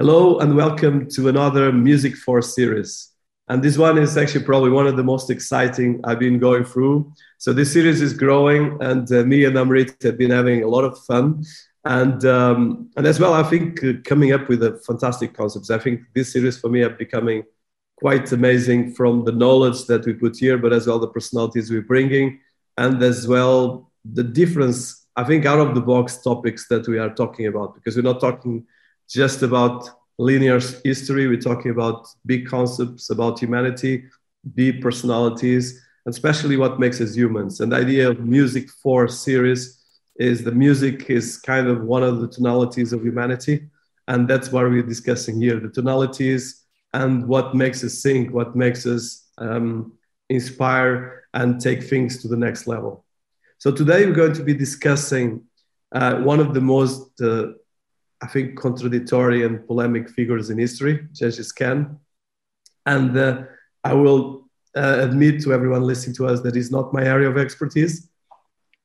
Hello and welcome to another Music Force series. And this one is actually probably one of the most exciting I've been going through. So this series is growing, and uh, me and Amrit have been having a lot of fun. And um, and as well, I think uh, coming up with a fantastic concepts. I think this series for me are becoming quite amazing from the knowledge that we put here, but as well the personalities we're bringing, and as well the difference. I think out of the box topics that we are talking about because we're not talking just about linear history. We're talking about big concepts about humanity, big personalities, and especially what makes us humans. And the idea of Music Force series is the music is kind of one of the tonalities of humanity. And that's what we're discussing here the tonalities and what makes us sing, what makes us um, inspire and take things to the next level. So today we're going to be discussing uh, one of the most uh, I think, contradictory and polemic figures in history, Genghis Khan. And uh, I will uh, admit to everyone listening to us that is not my area of expertise.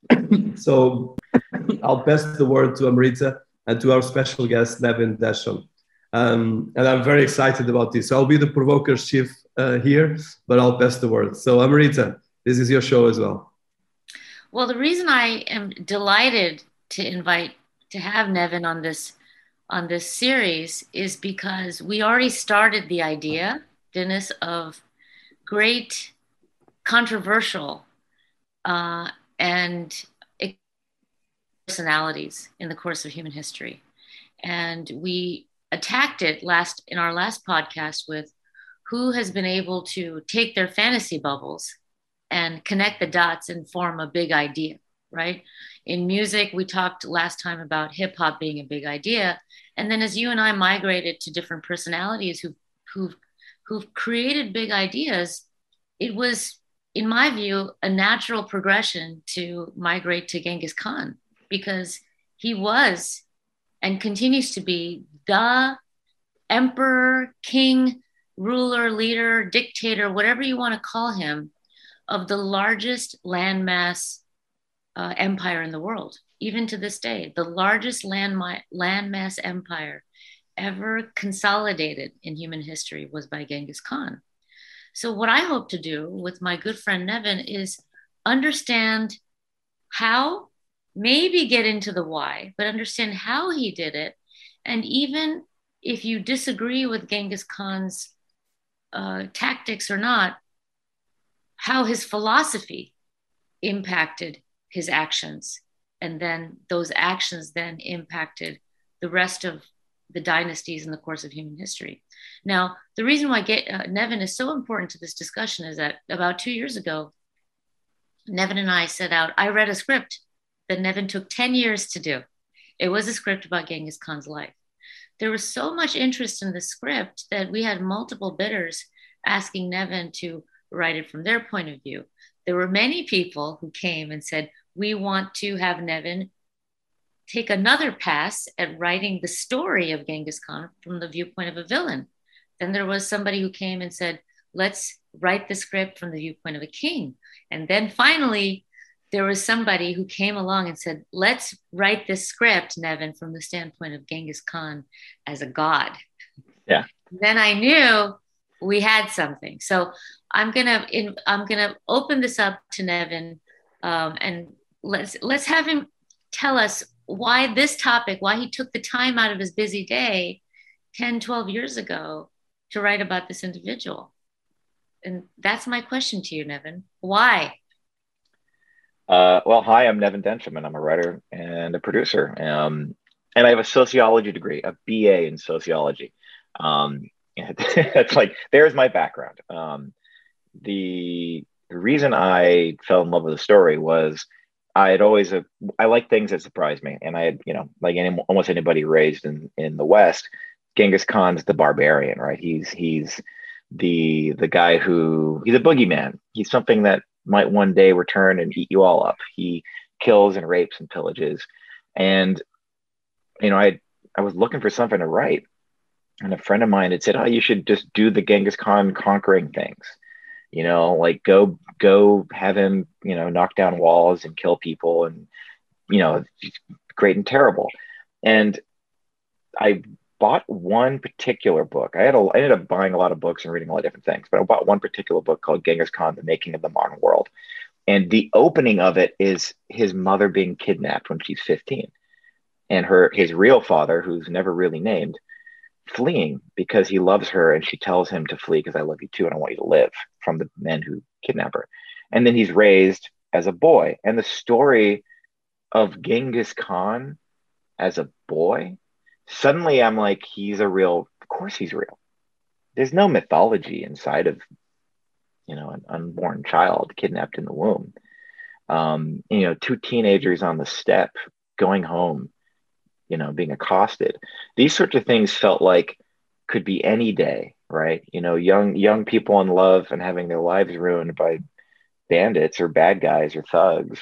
so I'll pass the word to Amrita and to our special guest, Nevin Densham. Um, and I'm very excited about this. So I'll be the provoker's chief uh, here, but I'll pass the word. So Amrita, this is your show as well. Well, the reason I am delighted to invite to have Nevin on this on this series is because we already started the idea, Dennis, of great controversial uh, and personalities in the course of human history. And we attacked it last in our last podcast with who has been able to take their fantasy bubbles and connect the dots and form a big idea, right? In music, we talked last time about hip hop being a big idea. And then as you and I migrated to different personalities who who've who've created big ideas, it was, in my view, a natural progression to migrate to Genghis Khan because he was and continues to be the emperor, king, ruler, leader, dictator, whatever you want to call him, of the largest landmass uh, empire in the world even to this day, the largest land landmass empire ever consolidated in human history was by Genghis Khan. So, what I hope to do with my good friend Nevin is understand how, maybe get into the why, but understand how he did it. And even if you disagree with Genghis Khan's uh, tactics or not, how his philosophy impacted his actions and then those actions then impacted the rest of the dynasties in the course of human history. Now, the reason why get, uh, Nevin is so important to this discussion is that about two years ago, Nevin and I set out. I read a script that Nevin took 10 years to do. It was a script about Genghis Khan's life. There was so much interest in the script that we had multiple bidders asking Nevin to write it from their point of view. There were many people who came and said, we want to have Nevin take another pass at writing the story of Genghis Khan from the viewpoint of a villain. Then there was somebody who came and said, let's write the script from the viewpoint of a king. And then finally, there was somebody who came along and said, let's write this script, Nevin, from the standpoint of Genghis Khan as a god. Yeah. Then I knew we had something. So I'm gonna in, I'm gonna open this up to Nevin um, and let's let's have him tell us why this topic why he took the time out of his busy day 10 12 years ago to write about this individual. And that's my question to you nevin. Why? Uh, well hi i'm nevin densham and i'm a writer and a producer. Um, and i have a sociology degree a ba in sociology. Um, it's like there's my background. Um, the reason i fell in love with the story was I had always uh, I like things that surprise me, and I had you know like any, almost anybody raised in in the West, Genghis Khan's the barbarian, right? He's he's the the guy who he's a boogeyman. He's something that might one day return and eat you all up. He kills and rapes and pillages, and you know I I was looking for something to write, and a friend of mine had said, "Oh, you should just do the Genghis Khan conquering things." You know like go go have him you know knock down walls and kill people and you know great and terrible and i bought one particular book. I had a, I ended up buying a lot of books and reading a lot of different things, but I bought one particular book called Genghis Khan: The Making of the Modern World. And the opening of it is his mother being kidnapped when she's 15, and her his real father, who's never really named, fleeing because he loves her, and she tells him to flee because I love you too, and I want you to live from the men who kidnap her. And then he's raised as a boy, and the story of Genghis Khan as a boy suddenly I'm like, he's a real, of course he's real. There's no mythology inside of, you know, an unborn child kidnapped in the womb. Um, you know, two teenagers on the steppe going home, you know, being accosted. These sorts of things felt like could be any day, right? You know, young young people in love and having their lives ruined by bandits or bad guys or thugs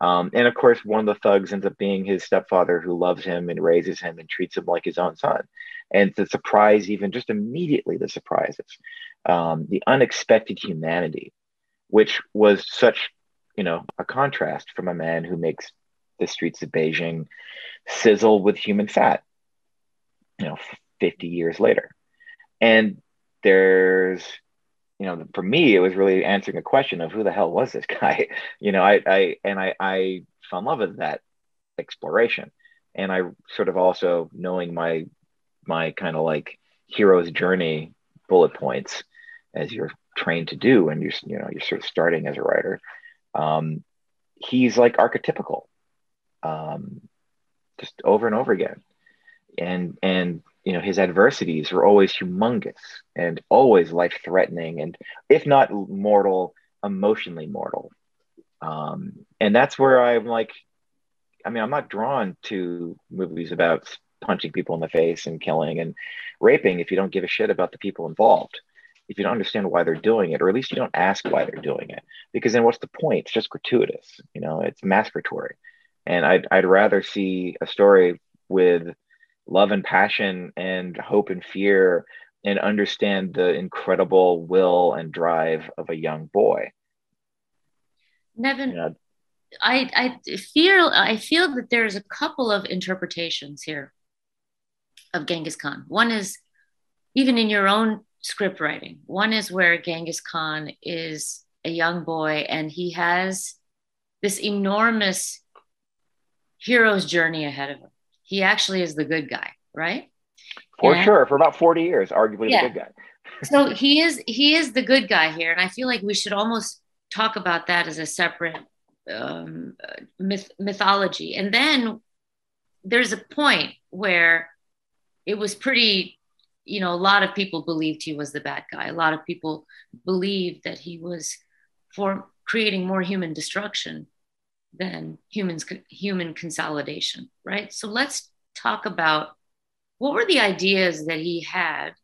um, and of course, one of the thugs ends up being his stepfather who loves him and raises him and treats him like his own son. And the surprise, even just immediately, the surprises, um, the unexpected humanity, which was such, you know, a contrast from a man who makes the streets of Beijing sizzle with human fat, you know, 50 years later. And there's you know, for me, it was really answering a question of who the hell was this guy? You know, I, I, and I, I fell in love with that exploration. And I sort of also knowing my, my kind of like hero's journey bullet points as you're trained to do. And you're, you know, you're sort of starting as a writer. Um, he's like archetypical, um, just over and over again. And, and you know his adversities were always humongous and always life threatening and if not mortal emotionally mortal. Um, and that's where i'm like i mean i'm not drawn to movies about punching people in the face and killing and raping if you don't give a shit about the people involved if you don't understand why they're doing it or at least you don't ask why they're doing it. Because then what's the point? It's just gratuitous you know it's masturbatory and i'd, I'd rather see a story with love and passion and hope and fear and understand the incredible will and drive of a young boy. Nevin, know, I, I feel I feel that there's a couple of interpretations here of Genghis Khan. One is even in your own script writing. One is where Genghis Khan is a young boy and he has this enormous hero's journey ahead of him he actually is the good guy, right? For and, sure, for about 40 years, arguably yeah. the good guy. so he is he is the good guy here, and I feel like we should almost talk about that as a separate um, myth, mythology. And then there's a point where it was pretty, you know, a lot of people believed he was the bad guy. A lot of people believed that he was for creating more human destruction than humans human consolidation right? So let's talk about what were the ideas that he had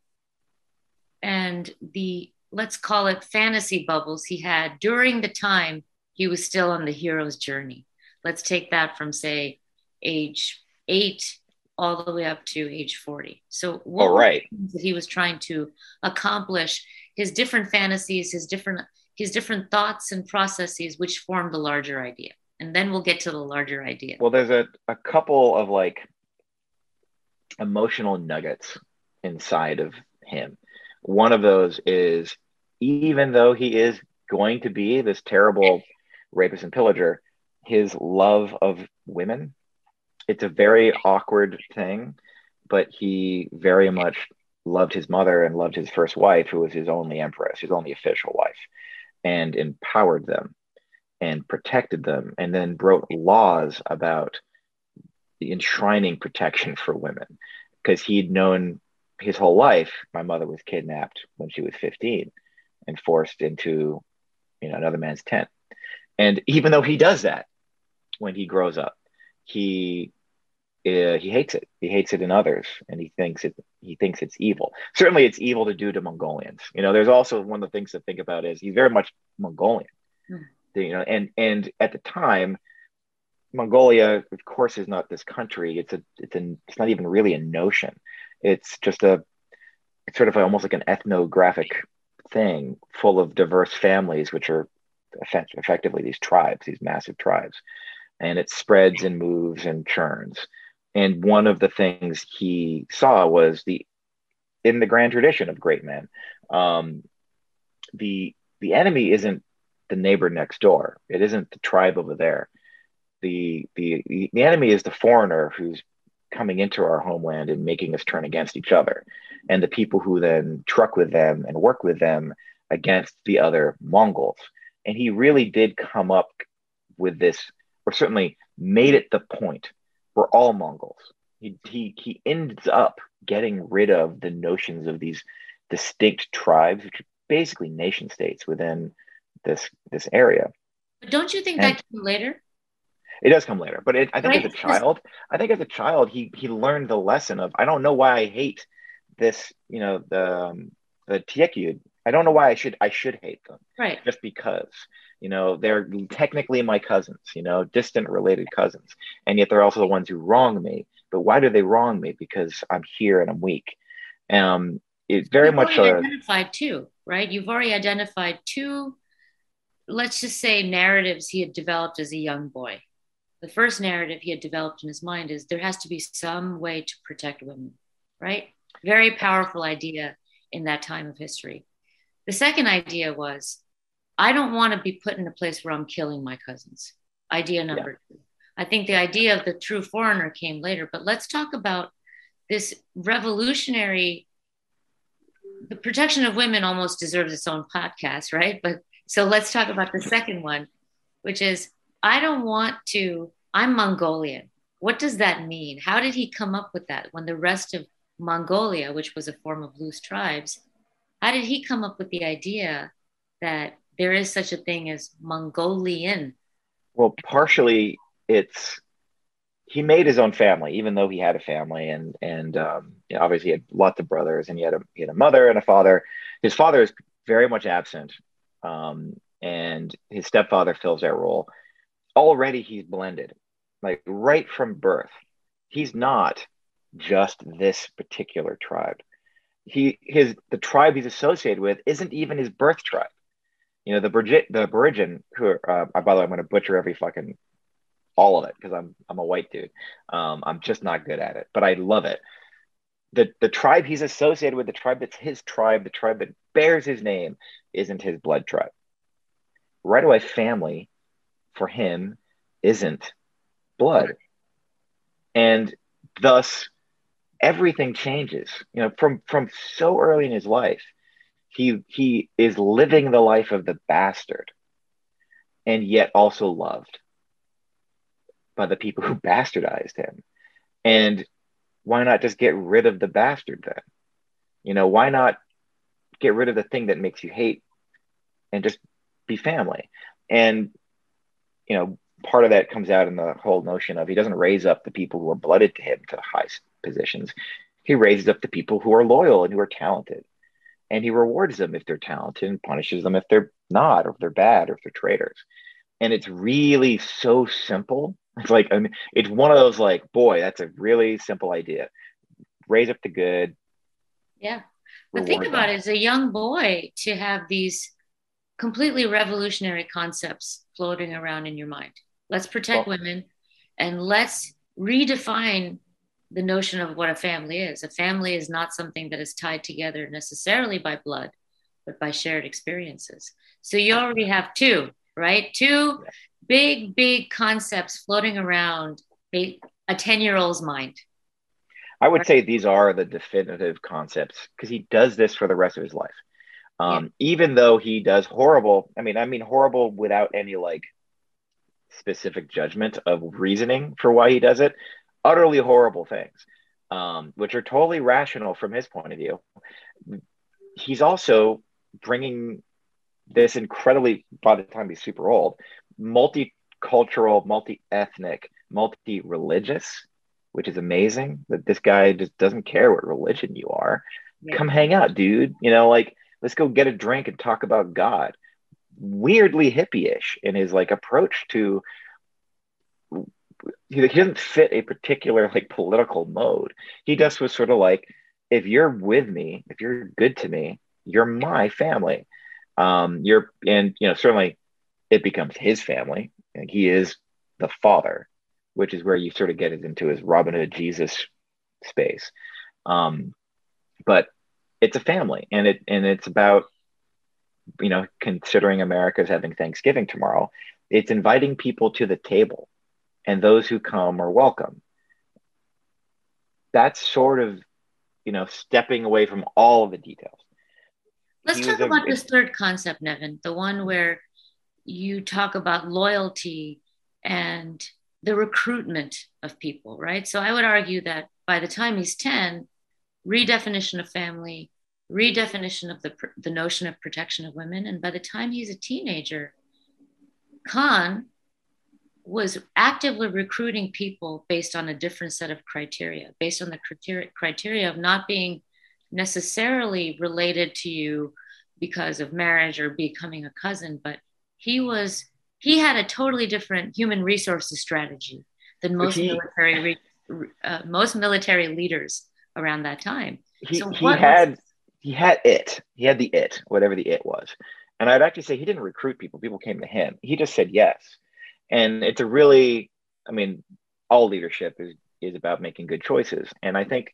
and the let's call it fantasy bubbles he had during the time he was still on the hero's journey. Let's take that from say age 8 all the way up to age 40 so what oh, right. that he was trying to accomplish his different fantasies his different his different thoughts and processes which formed the larger idea and then we'll get to the larger idea. Well, there's a, a couple of like emotional nuggets inside of him. One of those is even though he is going to be this terrible rapist and pillager, his love of women, it's a very awkward thing, but he very much loved his mother and loved his first wife, who was his only empress, his only official wife, and empowered them and protected them and then wrote laws about the enshrining protection for women. Because he'd known his whole life my mother was kidnapped when she was 15 and forced into you know another man's tent. And even though he does that when he grows up he uh, he hates it. He hates it in others and he thinks it he thinks it's evil. Certainly it's evil to do to mongolians. You know there's also one of the things to think about is he's very much mongolian. Mm you know, and and at the time, Mongolia, of course, is not this country. It's a it's a it's not even really a notion. It's just a it's sort of almost like an ethnographic thing full of diverse families, which are effect- effectively these tribes, these massive tribes, and it spreads and moves and churns. and one of the things he saw was the in the grand tradition of great men um, the the enemy isn't the neighbor next door. It isn't the tribe over there. The the the enemy is the foreigner who's coming into our homeland and making us turn against each other. And the people who then truck with them and work with them against the other mongols. And he really did come up with this or certainly made it the point we're all mongols. He, he, he ends up getting rid of the notions of these distinct tribes, which are basically nation states within this this area. But don't you think and that came later? It does come later, but it, I think right? as a child, I think as a child, he he learned the lesson of I don't know why I hate this, you know, the um, the Tayichiud. I don't know why I should I should hate them. Right. Just because you know they're technically my cousins, you know, distant related cousins, and yet they're also the ones who wrong me but why do they wrong me? Because I'm here and I'm weak. Um, it's very You've much a, identified two, right? You've already identified two, let's just say, narratives he had developed as a young boy. The first narrative he had developed in his mind is there has to be some way to protect women, right? Very powerful idea in that time of history. The second idea was I don't want to be put in a place where I'm killing my cousins. Idea number yeah. two. I think the idea of the true foreigner came later, but let's talk about this revolutionary. The protection of women almost deserves its own podcast, right? But so let's talk about the second one, which is I don't want to, I'm Mongolian. What does that mean? How did he come up with that when the rest of Mongolia, which was a form of loose tribes, how did he come up with the idea that there is such a thing as Mongolian? Well, partially it's he made his own family, even though he had a family, and and um, you know, obviously he had lots of brothers, and he had a he had a mother and a father. His father is very much absent, um, and his stepfather fills that role. Already, he's blended, like right from birth. He's not just this particular tribe. He his the tribe he's associated with isn't even his birth tribe. You know the Bridget the Aboriginal who uh, by the way I'm going to butcher every fucking all of it because I'm I'm a white dude. Um, I'm just not good at it, but I love it. The the tribe he's associated with, the tribe that's his tribe, the tribe that bears his name, isn't his blood tribe. Right away, family for him isn't blood, and thus everything changes. You know, from from so early in his life, he he is living the life of the bastard, and yet also loved by the people who bastardized him. And why not just get rid of the bastard then? You know, why not get rid of the thing that makes you hate and just be family? And, you know, part of that comes out in the whole notion of he doesn't raise up the people who are blooded to him to high positions. He raises up the people who are loyal and who are talented. And he rewards them if they're talented and punishes them if they're not, or if they're bad, or if they're traitors. And it's really so simple it's like I mean, it's one of those like, boy, that's a really simple idea. Raise up the good. Yeah. But think about them. it as a young boy to have these completely revolutionary concepts floating around in your mind. Let's protect well, women and let's redefine the notion of what a family is. A family is not something that is tied together necessarily by blood, but by shared experiences. So you already have two, right? Two big, big concepts floating around a 10 year old's mind. I would say these are the definitive concepts because he does this for the rest of his life. Um, yeah. Even though he does horrible, I mean, I mean, horrible without any like specific judgment of reasoning for why he does it, utterly horrible things, um, which are totally rational from his point of view. He's also bringing this incredibly, by the time he's super old, multicultural, multi-ethnic, multi-religious, which is amazing that this guy just doesn't care what religion you are. Yeah. Come hang out, dude. You know, like let's go get a drink and talk about God. Weirdly hippie-ish in his like approach to he doesn't fit a particular like political mode. He just was sort of like, if you're with me, if you're good to me, you're my family. Um, you're and you know certainly it becomes his family and he is the father which is where you sort of get into his Robin Hood Jesus space. Um, but it's a family, and it and it's about you know considering America's having Thanksgiving tomorrow. It's inviting people to the table, and those who come are welcome. That's sort of you know stepping away from all of the details. Let's he talk about this third concept, Nevin, the one where you talk about loyalty and the recruitment of people, right? So I would argue that by the time he's 10, redefinition of family, redefinition of the, the notion of protection of women. And by the time he's a teenager, Khan was actively recruiting people based on a different set of criteria, based on the criteria, criteria of not being necessarily related to you because of marriage or becoming a cousin, but he was he had a totally different human resources strategy than most he, military uh, most military leaders around that time. He, so he had was, he had it. He had the it, whatever the it was. And I'd actually say he didn't recruit people. People came to him. He just said yes. And it's a really, I mean, all leadership is is about making good choices. And I think,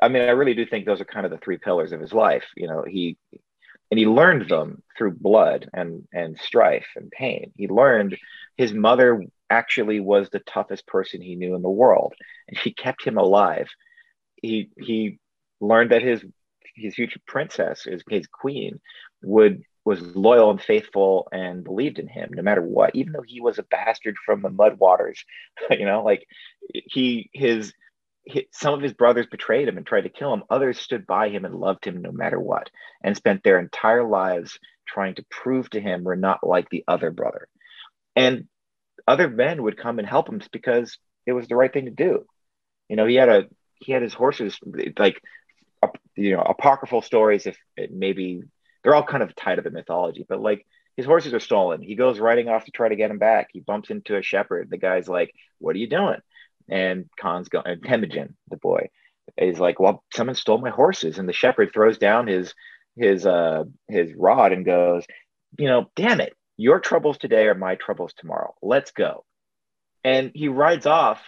I mean, I really do think those are kind of the three pillars of his life. You know, he and he learned them through blood and and strife and pain he learned his mother actually was the toughest person he knew in the world and she kept him alive he he learned that his his future princess his, his queen would was loyal and faithful and believed in him no matter what even though he was a bastard from the mud waters you know like he his some of his brothers betrayed him and tried to kill him. Others stood by him and loved him no matter what, and spent their entire lives trying to prove to him we're not like the other brother. And other men would come and help him because it was the right thing to do. You know, he had a he had his horses like you know apocryphal stories. If maybe they're all kind of tied up in mythology, but like his horses are stolen. He goes riding off to try to get them back. He bumps into a shepherd. The guy's like, "What are you doing?" And Khan's going, and Temujin, the boy, is like, well, someone stole my horses. And the shepherd throws down his his uh his rod and goes, you know, damn it, your troubles today are my troubles tomorrow. Let's go. And he rides off,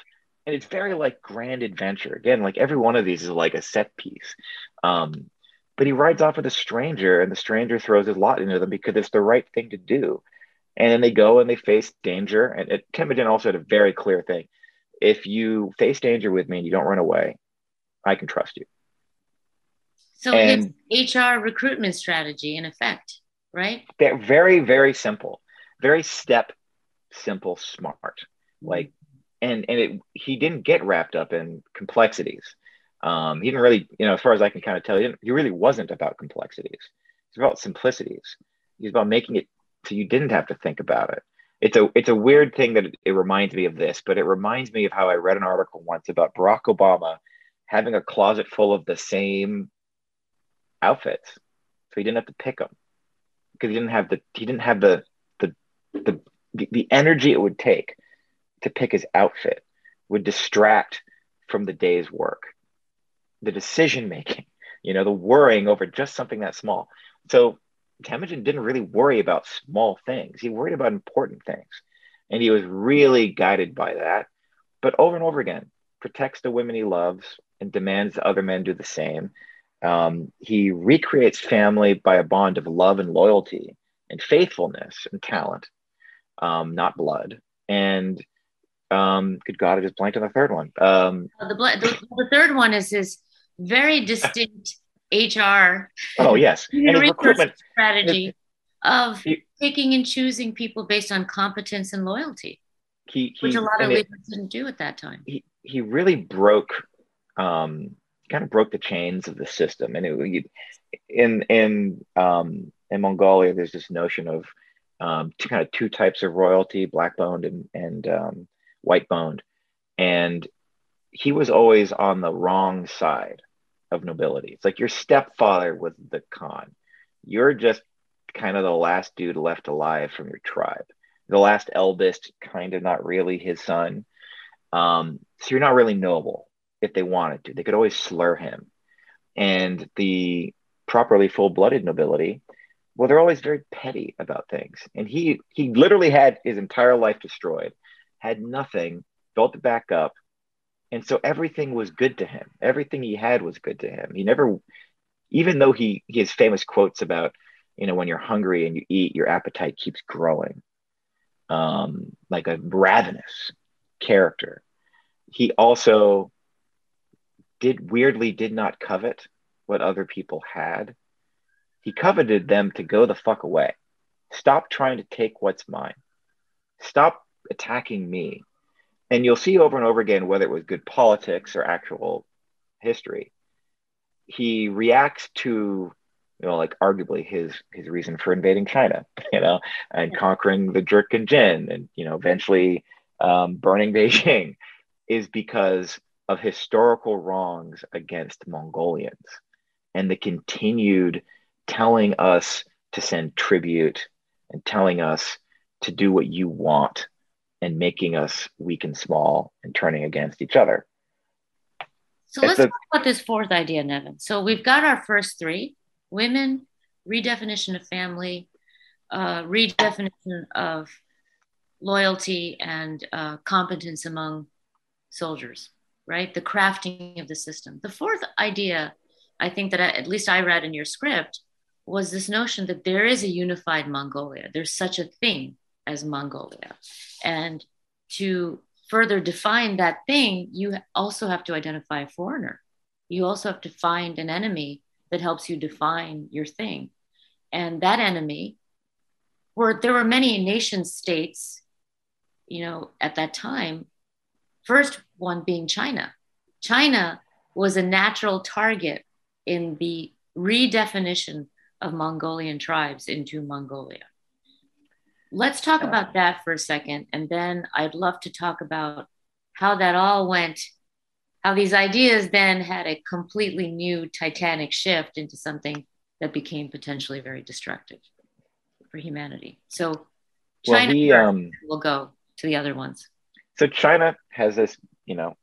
and it's very like grand adventure. Again, like every one of these is like a set piece. Um, but he rides off with a stranger, and the stranger throws his lot into them because it's the right thing to do. And then they go and they face danger. And it, Temujin also had a very clear thing if you face danger with me and you don't run away, I can trust you. So and it's HR recruitment strategy in effect, right? They're very, very simple, very step simple, smart. Like, and and it he didn't get wrapped up in complexities. Um, he didn't really, you know, as far as I can kind of tell, he, he really wasn't about complexities. It's about simplicities. He's about making it so you didn't have to think about it it's a it's a weird thing that it, it, reminds me of this, but it reminds me of how I read an article once about Barack Obama having a closet full of the same outfits, so he didn't have to pick them because he didn't have the he didn't have the the the the, the energy it would take to pick his outfit would distract from the day's work, the decision making, you know, the worrying over just something that small. So Temujin didn't really worry about small things. He worried about important things. And he was really guided by that. But over and over again, protects the women he loves and demands that other men do the same. Um, he recreates family by a bond of love and loyalty and faithfulness and talent, um, not blood. And um, good God, I just blanked on the third one. Um, the, the, the third one is his very distinct HR. Oh yes, and recruitment strategy of he, picking and choosing people based on competence and loyalty, he, he, which a lot of leaders it, didn't do at that time. He he really broke, um, kind of broke the chains of the system, and it, in in um, in Mongolia, there's this notion of um, two, kind of two types of royalty: black boned and and um, white boned, and he was always on the wrong side of nobility. It's like your stepfather was the Khan. You're just kind of the last dude left alive from your tribe. The last eldest, kind of not really his son. Um, so you're not really noble if they wanted to. They could always slur him. And the properly full-blooded nobility, well, they're always very petty about things. And he he literally had his entire life destroyed, had nothing, built it back up. And so everything was good to him. Everything he had was good to him. He never, even though he, he has famous quotes about, you know, when you're hungry and you eat, your appetite keeps growing. Um, like a ravenous character. He also did weirdly did not covet what other people had. He coveted them to go the fuck away. Stop trying to take what's mine. Stop attacking me. And you'll see over and over again, whether it was good politics or actual history, he reacts to, you know, like arguably his his reason for invading China, you know, and conquering the Jurchen Jin, and you know, eventually um, burning Beijing, is because of historical wrongs against Mongolians and the continued telling us to send tribute and telling us to do what you want and making us weak and small and turning against each other. So let's a, talk about this fourth idea, Nevin. So we've got our first three women, redefinition of family, uh, redefinition of loyalty and uh, competence among soldiers, right? The crafting of the system. The fourth idea, I think that I, at least I read in your script, was this notion that there is a unified Mongolia. There's such a thing as Mongolia. And to further define that thing, you also have to identify a foreigner. You also have to find an enemy that helps you define your thing. And that enemy, were there were many nation states, you know, at that time. First one being China. China was a natural target in the redefinition of Mongolian tribes into Mongolia. Let's talk about that for a second. And then I'd love to talk about how that all went, how these ideas then had a completely new titanic shift into something that became potentially very destructive for humanity. So China well, um, will go to the other ones. So China has this, you know,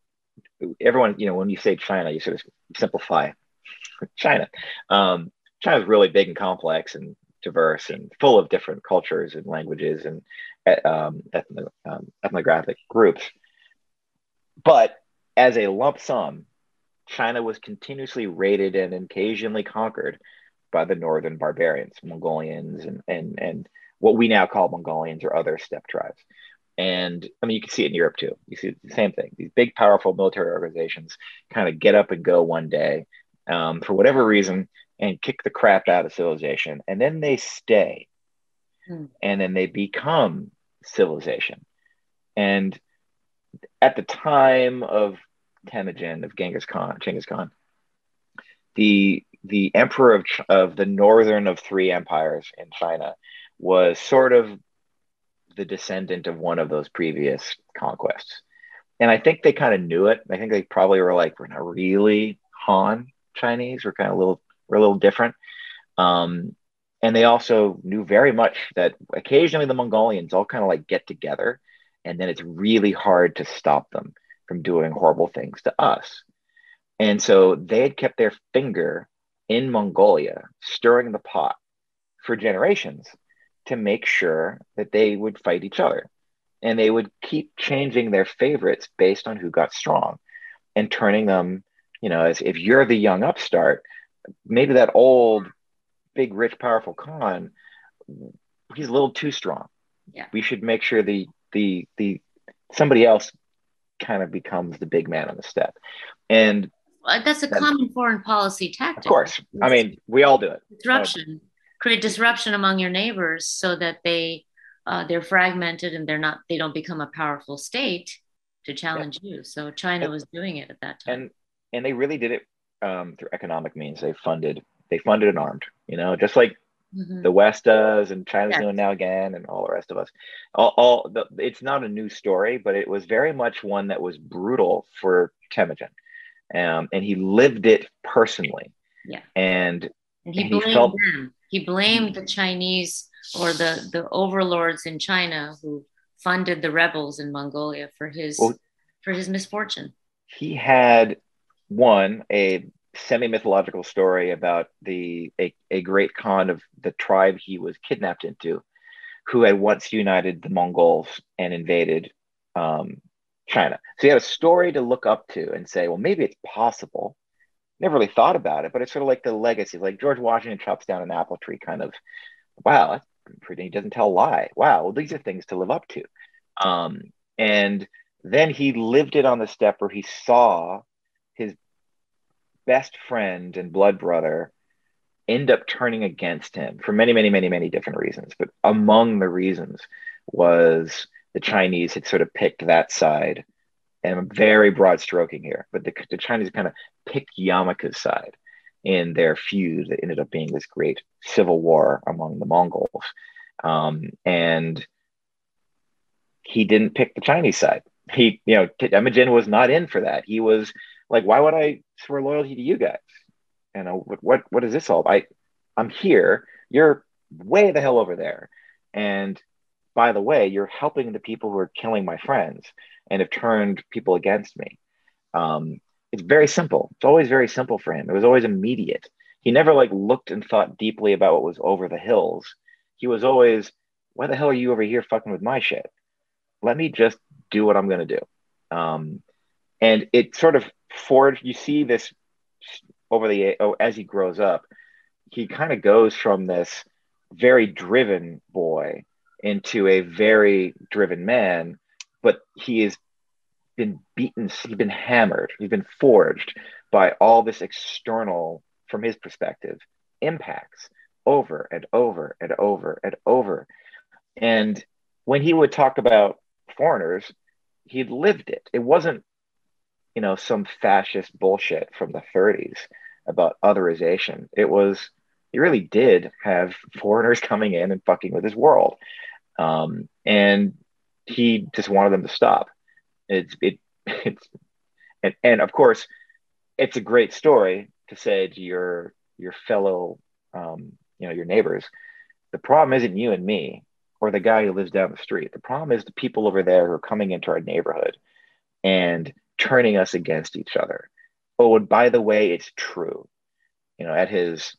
everyone, you know, when you say China, you sort of simplify China. Um, China is really big and complex, and diverse and full of different cultures and languages and um, ethno, um, ethnographic groups. But as a lump sum, China was continuously raided and occasionally conquered by the northern barbarians, Mongolians, and, and, and what we now call Mongolians or other steppe tribes. And I mean, you can see it in Europe too. You see the same thing. These big, powerful military organizations kind of get up and go one day. Um, for whatever reason, and kick the crap out of civilization and then they stay. Mm. and then they become civilization. And at the time of Temujin of Genghis Khan Genghis Khan the the emperor of, of the northern of three empires in China was sort of the descendant of one of those previous conquests. And I think they kind of knew it. I think they probably were like we're not really Han Chinese. We're kind of a little were a little different. Um, and they also knew very much that occasionally the Mongolians all kind of like get together, and then it's really hard to stop them from doing horrible things to us. And so they had kept their finger in Mongolia, stirring the pot for generations to make sure that they would fight each other. And they would keep changing their favorites based on who got strong and turning them, you know, as if you're the young upstart, maybe that old, big, rich, powerful Khan, he's a little too strong. Yeah. We should make sure the the the somebody else kind of becomes the big man on the steppe. And well, that's a common foreign policy tactic. Of course. I mean, we all do it. Disruption. Create disruption among your neighbors so that they uh, they're fragmented and they're not they don't become a powerful state to challenge yeah. you. So China and, was doing it at that time. And and they really did it um, through economic means. They funded they funded and armed. You know, just like mm-hmm. the West does, and China's yeah. doing now again, and all the rest of us. All, all the, it's not a new story, but it was very much one that was brutal for Temujin, um, and he lived it personally. Yeah, and, and he, and blamed he felt them. He blamed the Chinese or the the overlords in China who funded the rebels in Mongolia for his well, for his misfortune. He had one a semi mythological story about the a, a great Khan of the tribe he was kidnapped into, who had once united the Mongols and invaded um, China. So he had a story to look up to and say, well, maybe it's possible. Never really thought about it, but it's sort of like the legacy, like George Washington chops down an apple tree, kind of. Wow, pretty. He doesn't tell a lie. Wow, well, these are things to live up to. Um, and then he lived it on the steppe where he saw best friend and blood brother end up turning against him for many, many, many, many different reasons. But among the reasons was the Chinese had sort of picked that side. And I'm very broad stroking here, but the, the Chinese kind of picked Jamukha's side in their feud that ended up being this great civil war among the Mongols. Um, and he didn't pick the Chinese side. He, you know, Temujin was not in for that. He was like, why would I swear loyalty to you guys? And what, what, is this all? I, I'm here. You're way the hell over there. And by the way, you're helping the people who are killing my friends and have turned people against me. Um, it's very simple. It's always very simple for him. It was always immediate. He never like looked and thought deeply about what was over the hills. He was always, why the hell are you over here fucking with my shit? Let me just do what I'm to do. Um, and it sort of forged, you see this over the, oh, as he grows up, he kind of goes from this very driven boy into a very driven man, but he has been beaten, he's been hammered, he's been forged by all this external, from his perspective, impacts over and over and over and over. And when he would talk about foreigners, he'd lived it. It wasn't, you know, some fascist bullshit from the 30s about otherization. It was, he really did have foreigners coming in and fucking with his world. Um, and he just wanted them to stop. It's, it, it's, and, and of course, it's a great story to say to your, your fellow, um, you know, your neighbors, the problem isn't you and me or the guy who lives down the street. The problem is the people over there who are coming into our neighborhood and turning us against each other. Oh, and by the way, it's true. You know, at his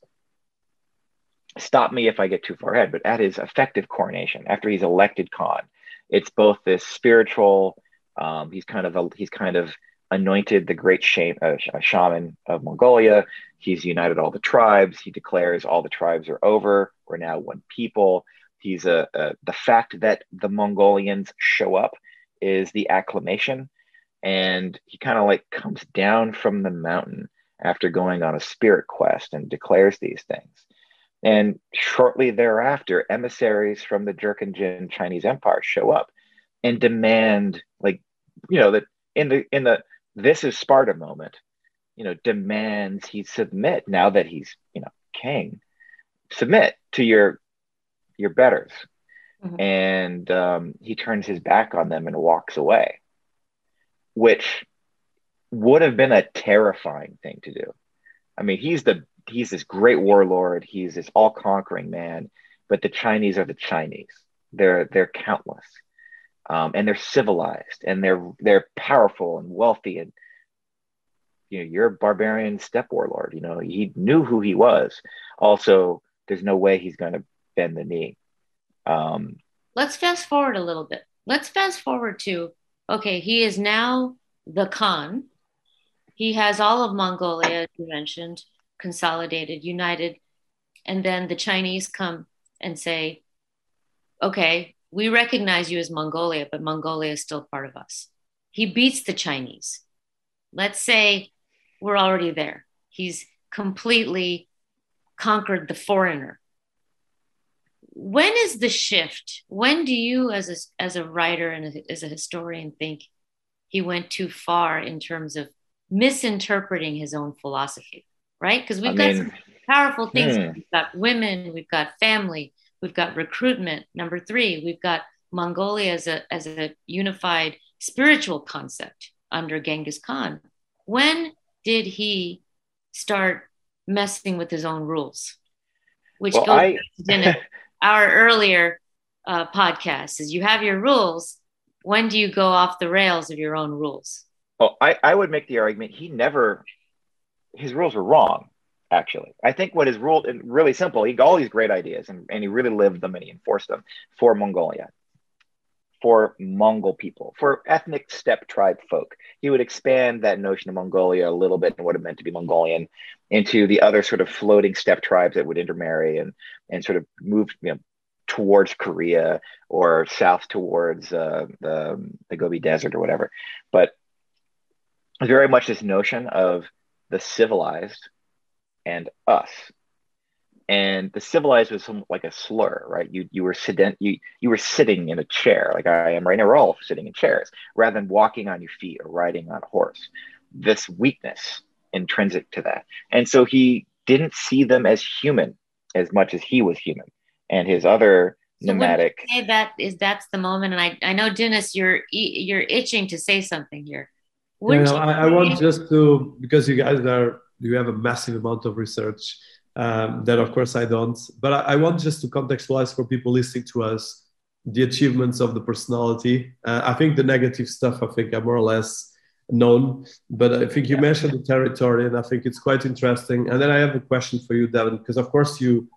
stop me if I get too far ahead, but at his effective coronation, after he's elected Khan, it's both this spiritual. Um, he's kind of a, he's kind of anointed the great shame, uh, shaman of Mongolia. He's united all the tribes. He declares all the tribes are over. We're now one people. He's a, a the fact that the Mongolians show up is the acclamation, and he kind of like comes down from the mountain after going on a spirit quest and declares these things. And shortly thereafter, emissaries from the Jurchen Jin Chinese Empire show up and demand, like, you know, that in the in the this is Sparta moment, you know, demands he submit now that he's, you know, king, submit to your your betters. Mm-hmm. And um, he turns his back on them and walks away, which would have been a terrifying thing to do. I mean, he's the he's this great warlord. He's this all conquering man. But the Chinese are the Chinese. They're they're countless, um, and they're civilized, and they're they're powerful and wealthy. And you know, you're a barbarian steppe warlord. You know, he knew who he was. Also, there's no way he's going to bend the knee. Um, Let's fast forward a little bit. Let's fast forward to okay, he is now the Khan. He has all of Mongolia, as you mentioned consolidated, united. And then the Chinese come and say, okay, we recognize you as Mongolia, but Mongolia is still part of us. He beats the Chinese. Let's say we're already there. He's completely conquered the foreigner. When is the shift? When do you, as a, as a writer and a, as a historian, think he went too far in terms of misinterpreting his own philosophy? right? Because we've I got mean, some powerful things. Hmm. We've got women, we've got family, we've got recruitment. Number three, we've got Mongolia as a as a unified spiritual concept under Genghis Khan. When did he start messing with his own rules? Which well, goes I... our earlier uh, podcast is you have your rules. When do you go off the rails of your own rules? Well, I, I would make the argument he never his rules were wrong. Actually, I think what his rule really simple. He got all these great ideas and, and he really lived them and he enforced them for Mongolia. For Mongol people, for ethnic steppe tribe folk. He would expand that notion of Mongolia a little bit and what it meant to be Mongolian into the other sort of floating steppe tribes that would intermarry and and sort of move you know towards Korea or south towards uh, the, the Gobi Desert or whatever. But very much this notion of the civilized and us and the civilized was some, like a slur, right? You you were sedent, you you were sitting in a chair, like I am right now. We're all sitting in chairs, rather than walking on your feet or riding on a horse. This weakness intrinsic to that, and so he didn't see them as human as much as he was human, and his other so nomadic. Say that is that's the moment, and I I know Dennis, you're you're itching to say something here. Yeah, I, I want just to because you guys are you have a massive amount of research um, that of course I don't. But I, I, want just to contextualize for people listening to us the achievements of the personality. Uh, I think the negative stuff I think are more or less known, but I think you yeah. mentioned the territory, and I think it's quite interesting. And then I have a question for you, Devin, because of course you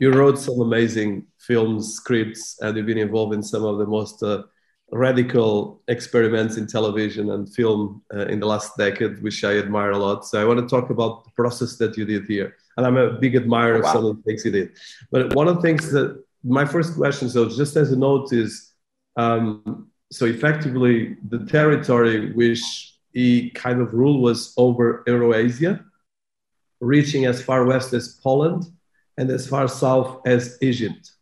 you wrote some amazing films, scripts, and you've been involved in some of the most uh, radical experiments in television and film uh, in the last decade, which I admire a lot. So I want to talk about the process that you did here. And I'm a big admirer oh, wow. of some of the things he did. But one of the things that my first question, so just as a note, is um, so effectively the territory which he kind of ruled was over Eurasia, reaching as far west as Poland and as far south as Egypt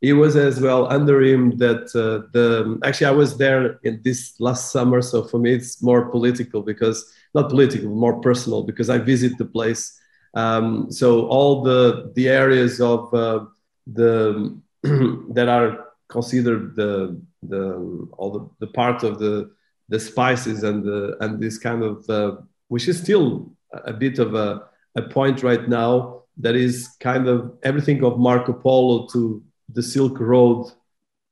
it was as well under him that uh, the actually I was there in this last summer, so for me it's more political because not political, more personal because I visit the place. Um, so all the the areas of uh, the that are considered the the all the, the part of the the spices and the and this kind of uh, which is still a bit of a, a point right now that is kind of everything of Marco Polo to the Silk Road,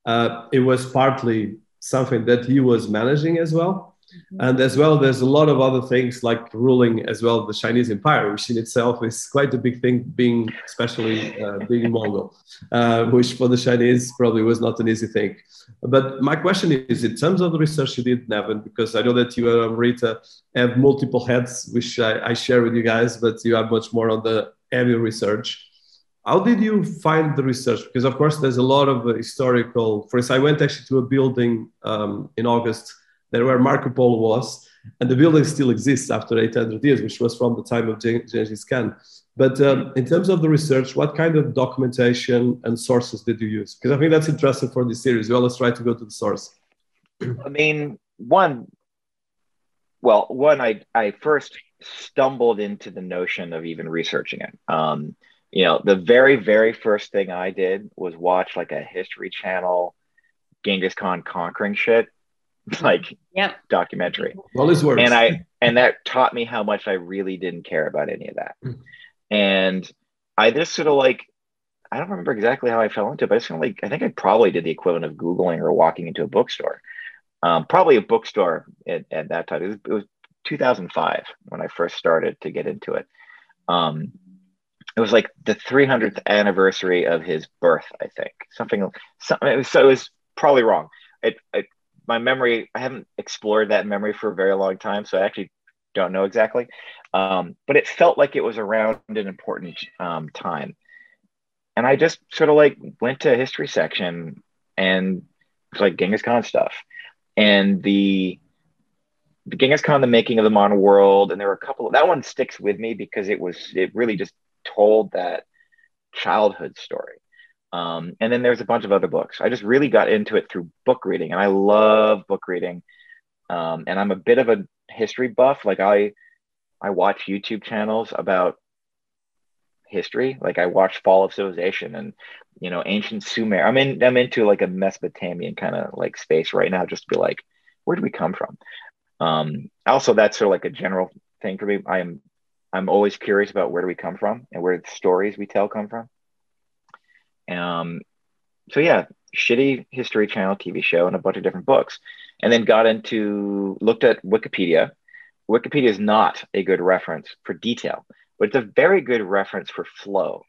uh, it was partly something that he was managing as well. Mm-hmm. And as well, there's a lot of other things like ruling as well the Chinese Empire, which in itself is quite a big thing, being especially uh, being Mongol, uh, which for the Chinese probably was not an easy thing. But my question is, in terms of the research you did, Nevin, because I know that you and Rita have multiple heads, which I, I share with you guys, but you have much more on the heavy research. How did you find the research? Because of course, there's a lot of historical. for First, I went actually to a building um, in August there where Marco Polo was, and the building still exists after 800 years, which was from the time of Genghis Khan. But um, in terms of the research, what kind of documentation and sources did you use? Because I think that's interesting for this series. We always try to go to the source. I mean, one, well, one, I, I first stumbled into the notion of even researching it. Um, you know, the very, very first thing I did was watch like a History Channel Genghis Khan conquering shit, like yep. documentary. Well, this works. And I and that taught me how much I really didn't care about any of that. Hmm. and I just sort of like I don't remember exactly how I fell into it, but it's kind of like I think I probably did the equivalent of Googling or walking into a bookstore. Um, probably a bookstore at, at that time. It was, it was 2005 when I first started to get into it. Um, it was like the 300th anniversary of his birth, I think. Something, something it was, so it was probably wrong. It, it, my memory, I haven't explored that memory for a very long time, so I actually don't know exactly. Um, but it felt like it was around an important um, time. And I just sort of like went to history section and it's like Genghis Khan stuff. And the the Genghis Khan, the making of the modern world, and there were a couple of that one sticks with me because it was it really just told that childhood story. Um, and then there's a bunch of other books. I just really got into it through book reading, and I love book reading. Um, and I'm a bit of a history buff. Like I, I watch YouTube channels about history. Like I watch Fall of Civilization and you know ancient Sumer. I'm in. I'm into like a Mesopotamian kind of like space right now, just to be like, where do we come from? Um, also, that's sort of like a general thing for me. I am I'm always curious about where do we come from and where the stories we tell come from. Um, so yeah, shitty History Channel TV show and a bunch of different books, and then got into looked at Wikipedia. Wikipedia is not a good reference for detail, but it's a very good reference for flow.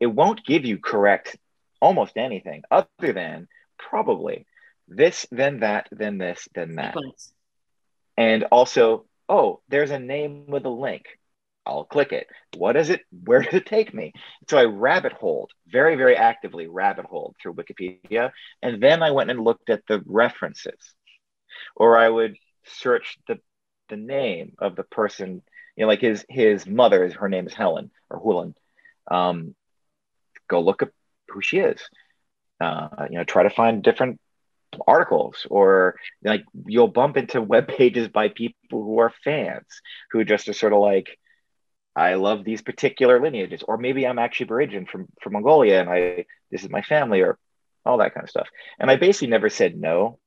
It won't give you correct almost anything other than probably this, then that, then this, then that. And also, oh, there's a name with a link. I'll click it. What is it? Where does it take me? So I rabbit holed, very, very actively rabbit holed through Wikipedia. And then I went and looked at the references. Or I would search the the name of the person, you know, like his his mother, is, her name is Helen or Hulen. Um, go look up who she is. Uh, you know, try to find different articles or like you'll bump into web pages by people who are fans who just are sort of like I love these particular lineages, or maybe I'm actually Aboriginal from from Mongolia, and I this is my family, or all that kind of stuff. And I basically never said no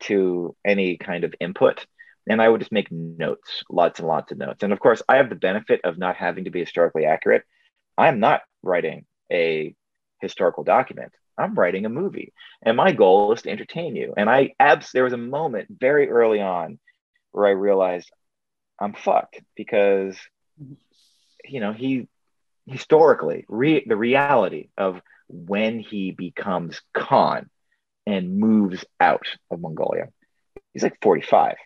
to any kind of input, and I would just make notes, lots and lots of notes. And of course, I have the benefit of not having to be historically accurate. I'm not writing a historical document. I'm writing a movie, and my goal is to entertain you. And I abs there was a moment very early on where I realized I'm fucked because you know, he historically re, the reality of when he becomes Khan and moves out of Mongolia. He's like 45.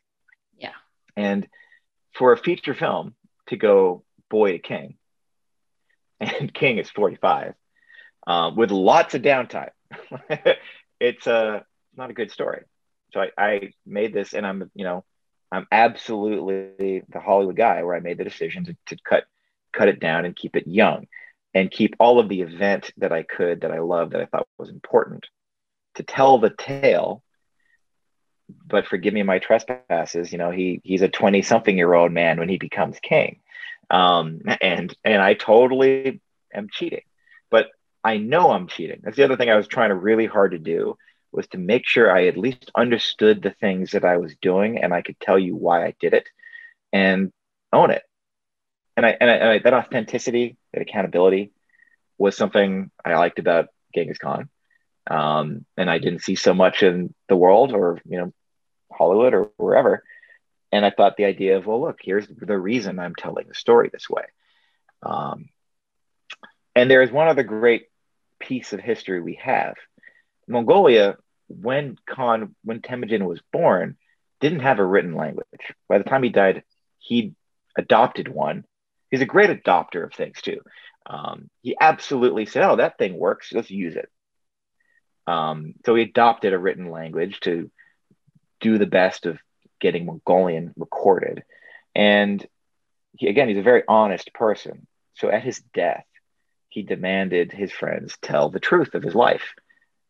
Yeah. And for a feature film to go boy to king, and King is 45, um, with lots of downtime, it's a uh, not a good story. So I, I made this, and I'm you know I'm absolutely the Hollywood guy where I made the decision to, to cut cut it down and keep it young and keep all of the event that I could that I loved that I thought was important to tell the tale. But forgive me my trespasses, you know, he he's a 20 something year old man when he becomes king. Um, and and I totally am cheating. But I know I'm cheating. That's the other thing I was trying to really hard to do was to make sure I at least understood the things that I was doing and I could tell you why I did it and own it and I, and I, and I, that authenticity, that accountability, was something I liked about Genghis Khan, um, and I didn't see so much in the world or you know Hollywood or wherever. And I thought the idea of well, look, here's the reason I'm telling the story this way. Um, and there is one other great piece of history we have. Mongolia, when Khan, when Temujin was born, didn't have a written language. By the time he died, he adopted one he's a great adopter of things too. Um, he absolutely said, "Oh, that thing works. Let's use it." Um, so he adopted a written language to do the best of getting Mongolian recorded, and he, again, he's a very honest person. So at his death, he demanded his friends tell the truth of his life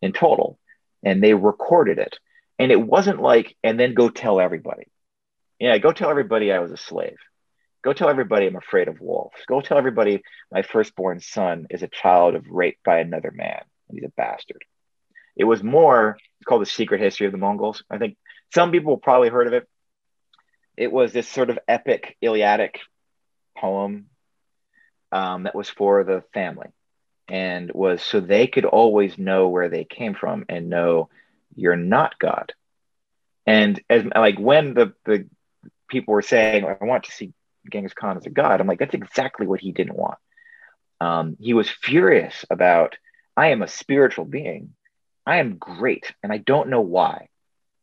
in total, and they recorded it. And it wasn't like, and then go tell everybody. Yeah, go tell everybody I was a slave. Go tell everybody I'm afraid of wolves. Go tell everybody my firstborn son is a child of rape by another man he's a bastard. It was more, called the secret history of the Mongols. I think some people probably heard of it. It was this sort of epic Iliadic poem um, that was for the family and was so they could always know where they came from and know you're not God. And as like when the, the people were saying, I want to see Genghis Khan as a god. I'm like, that's exactly what he didn't want. Um, he was furious about, I am a spiritual being. I am great, and I don't know why,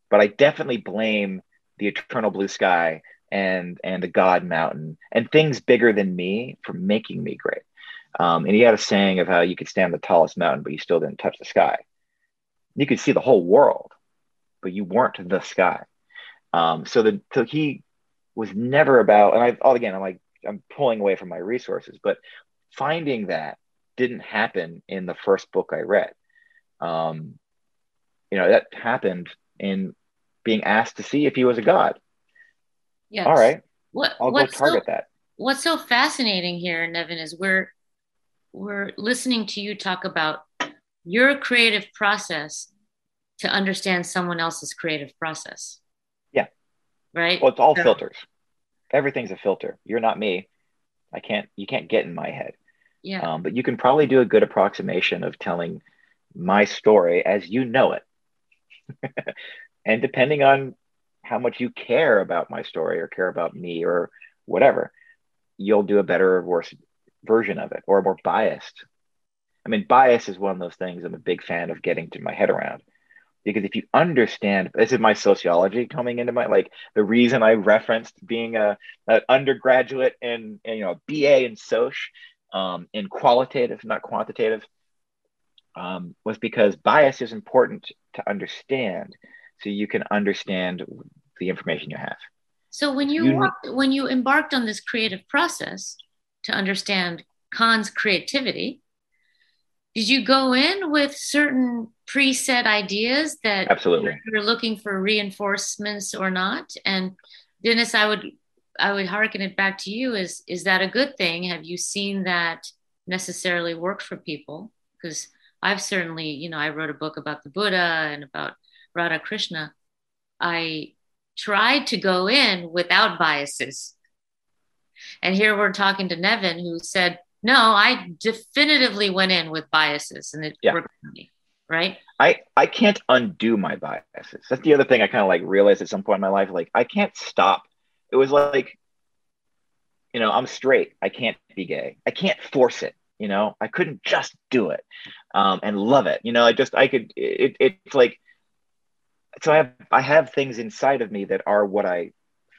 but I definitely blame the eternal blue sky and and the God mountain and things bigger than me for making me great. Um, and he had a saying of how you could stand the tallest mountain, but you still didn't touch the sky. You could see the whole world, but you weren't the sky. Um, so the so he was never about, and I, all again, I'm like, I'm pulling away from my resources, but finding that didn't happen in the first book I read. Um, you know, that happened in being asked to see if he was a god. Yes. All right. What, I'll go target so, that. What's so fascinating here, Nevin, is we're we're listening to you talk about your creative process to understand someone else's creative process right? Well, it's all filters. Everything's a filter. You're not me. I can't. You can't get in my head. Yeah. Um, but you can probably do a good approximation of telling my story as you know it. and depending on how much you care about my story or care about me or whatever, you'll do a better or worse version of it or more biased. I mean, bias is one of those things I'm a big fan of getting to my head around. Because if you understand this is my sociology coming into my like the reason i referenced being a an undergraduate in, in, you know ba in soc um, in qualitative not quantitative um, was because bias is important to understand so you can understand the information you have. So when you, you walked, when you embarked on this creative process to understand Khan's creativity did you go in with certain preset ideas that absolutely. you're looking for reinforcements or not. And dennis i would i would hearken it back to you. Is is that a good thing? Have you seen that necessarily work for people? Because i've certainly you know i wrote a book about the buddha and about radha krishna. I tried to go in without biases. And here we're talking to nevin who said no, I definitively went in with biases and it yeah. worked for me. Right. I, I can't undo my biases. That's the other thing I kind of like realized at some point in my life. Like I can't stop. It was like, you know, I'm straight. I can't be gay. I can't force it. You know, I couldn't just do it um, and love it. You know, I just I could. It, it's like so I have I have things inside of me that are what I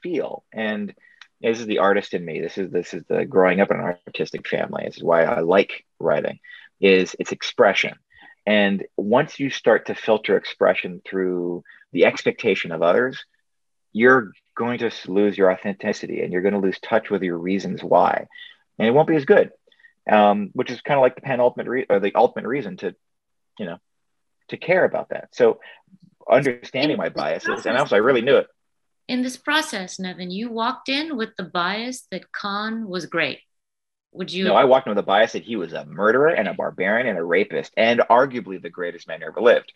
feel and this is the artist in me. This is this is the growing up in an artistic family. This is why I like writing. Is its expression, and once you start to filter expression through the expectation of others, you're going to lose your authenticity, and you're going to lose touch with your reasons why, and it won't be as good. Um, which is kind of like the penultimate re- or the ultimate reason to, you know, to care about that. So understanding my biases, and also I really knew it in this process, Nevin, you walked in with the bias that Khan was great. Would you? No, I walked in with a bias that he was a murderer and a barbarian and a rapist and arguably the greatest man who ever lived.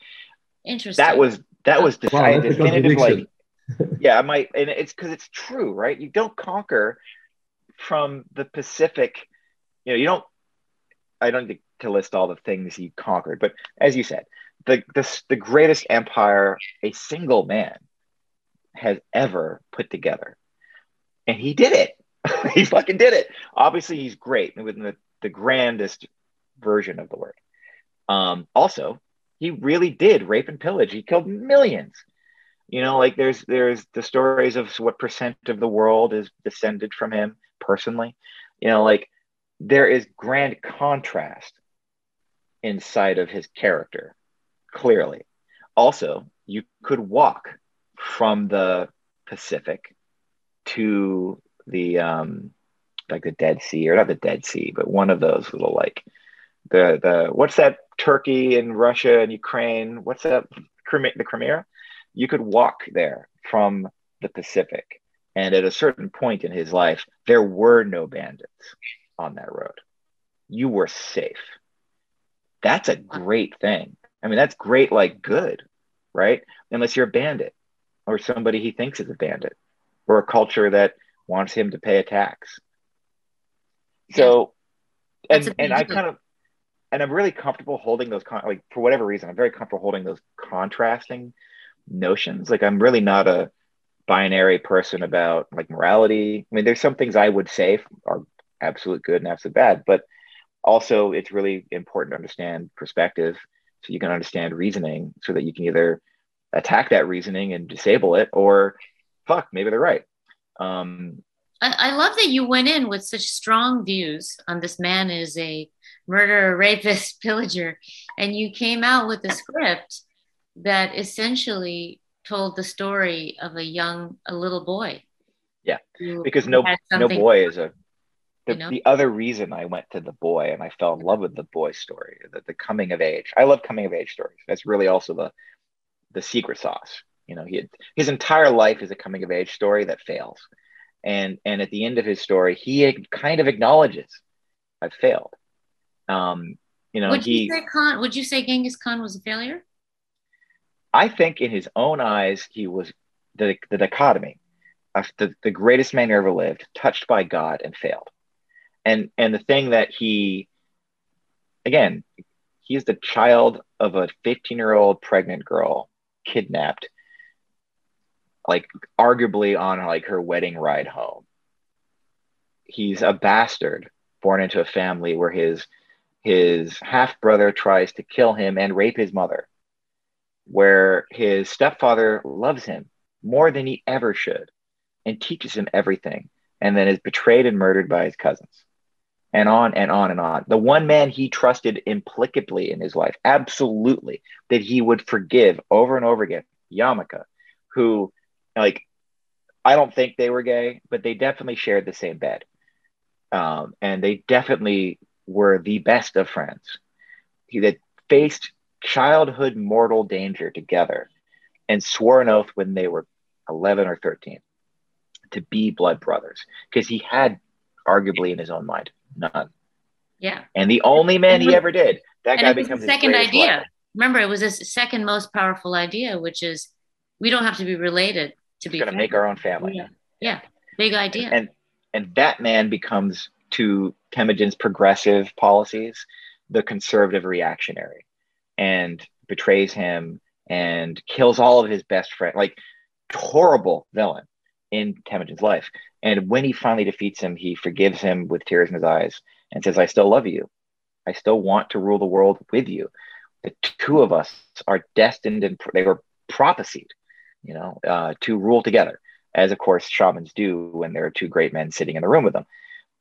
Interesting. That was that was the wow, definitive like. yeah, I might, and it's because it's true, right? You don't conquer from the Pacific. You know, you don't. I don't need to list all the things he conquered, but as you said, the the, the greatest empire a single man has ever put together. And he did it. he fucking did it. Obviously, he's great within the, the grandest version of the word. Um, also, he really did rape and pillage. He killed millions. You know, like there's there's the stories of what percent of the world is descended from him personally. You know, like there is grand contrast inside of his character, clearly. Also, you could walk from the Pacific to the um, like the Dead Sea, or not the Dead Sea, but one of those little like the the what's that Turkey and Russia and Ukraine? What's that the Crimea? You could walk there from the Pacific, and at a certain point in his life, there were no bandits on that road. You were safe. That's a great thing. I mean, that's great, like good, right? Unless you're a bandit or somebody he thinks is a bandit or a culture that wants him to pay a tax. So, and, and I kind of, and I'm really comfortable holding those, con- like, for whatever reason, I'm very comfortable holding those contrasting notions. Like, I'm really not a binary person about like morality. I mean, there's some things I would say are absolute good and absolute bad, but also it's really important to understand perspective so you can understand reasoning so that you can either attack that reasoning and disable it or fuck maybe they're right um, I, I, love that you went in with such strong views on this man is a murderer rapist pillager and you came out with a script that essentially told the story of a young a little boy yeah because no no boy is a the, you know? the other reason I went to the boy and I fell in love with the boy story, the, the coming of age. I love coming of age stories. That's really also the the secret sauce. You know, he had, his entire life is a coming of age story that fails, and and at the end of his story, he kind of acknowledges, "I've failed." Um, you know, would he. You say Khan, would you say Genghis Khan was a failure? I think, in his own eyes, he was the the dichotomy of the, the greatest man who ever lived, touched by God and failed, and and the thing that he, again, he's the child of a 15 year old pregnant girl kidnapped like arguably on like her wedding ride home he's a bastard born into a family where his his half brother tries to kill him and rape his mother where his stepfather loves him more than he ever should and teaches him everything, and then is betrayed and murdered by his cousins. And on and on and on. The one man he trusted implicitly in his life, absolutely, that he would forgive over and over again, Jamukha, who, like, I don't think they were gay, but they definitely shared the same bed. Um, and they definitely were the best of friends. He that faced childhood mortal danger together and swore an oath when they were 11 or 13 to be blood brothers because he had arguably in his own mind none. Yeah. And the only man he ever did, that guy becomes the second idea. Remember, it was his second most powerful idea, which is we don't have to be related to be going to make our own family. Yeah. yeah. Big idea. And and that man becomes to Temujin's progressive policies the conservative reactionary and betrays him and kills all of his best friends like horrible villain in Temujin's life. And when he finally defeats him, he forgives him with tears in his eyes and says, I still love you. I still want to rule the world with you. The two of us are destined and they were prophesied, you know, uh, to rule together, as of course shamans do when there are two great men sitting in the room with them.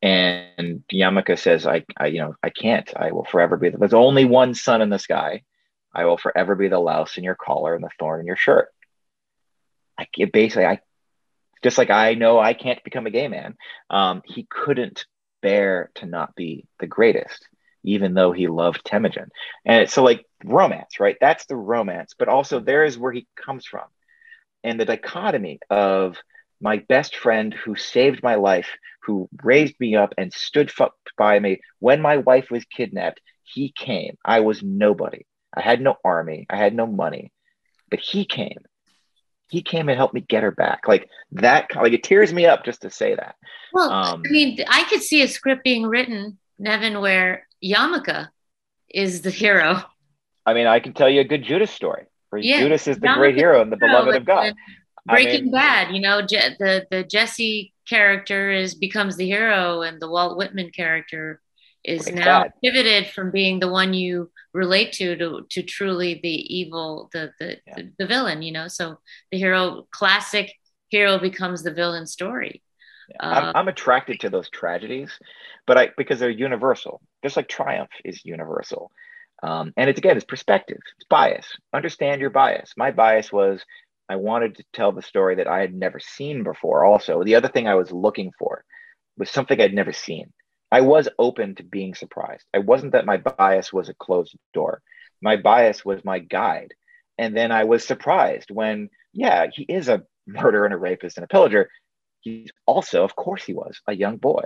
And Jamukha says, I, I you know, I can't. I will forever be the, there's only one sun in the sky. I will forever be the louse in your collar and the thorn in your shirt. I basically, I just like I know I can't become a gay man. Um, he couldn't bear to not be the greatest, even though he loved Temujin. And so, like romance, right? That's the romance, but also there is where he comes from, and the dichotomy of my best friend who saved my life, who raised me up and stood by me when my wife was kidnapped. He came. I was nobody. I had no army. I had no money, but he came he came and helped me get her back. Like that, like it tears me up just to say that. Well, um, I mean, I could see a script being written, Nevin, where Jamukha is the hero. I mean, I can tell you a good Judas story yeah, Judas is the great hero and the beloved of God. Breaking I mean, Bad, you know, Je- the the Jesse character is becomes the hero, and the Walt Whitman character is now bad. pivoted from being the one you relate to to, to truly the evil the the, yeah. the the villain you know so the hero classic hero becomes the villain story yeah. uh, I'm, I'm, attracted to those tragedies but i because they're universal just like triumph is universal um, and it's again it's perspective it's bias understand your bias my bias was i wanted to tell the story that i had never seen before also the other thing i was looking for was something i'd never seen I was open to being surprised. I wasn't that my bias was a closed door. My bias was my guide. And then I was surprised when, yeah, he is a murderer and a rapist and a pillager. He's also, of course, he was a young boy.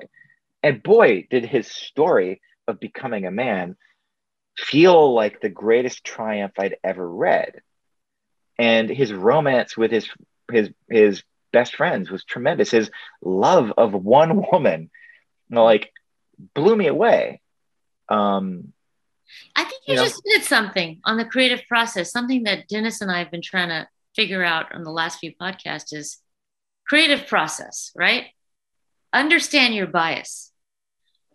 And boy, did his story of becoming a man feel like the greatest triumph I'd ever read. And his romance with his his his best friends was tremendous. His love of one woman, like blew me away. Um, I think you, you just know, did something on the creative process, something that Dennis and I have been trying to figure out on the last few podcasts is creative process, right? Understand your bias.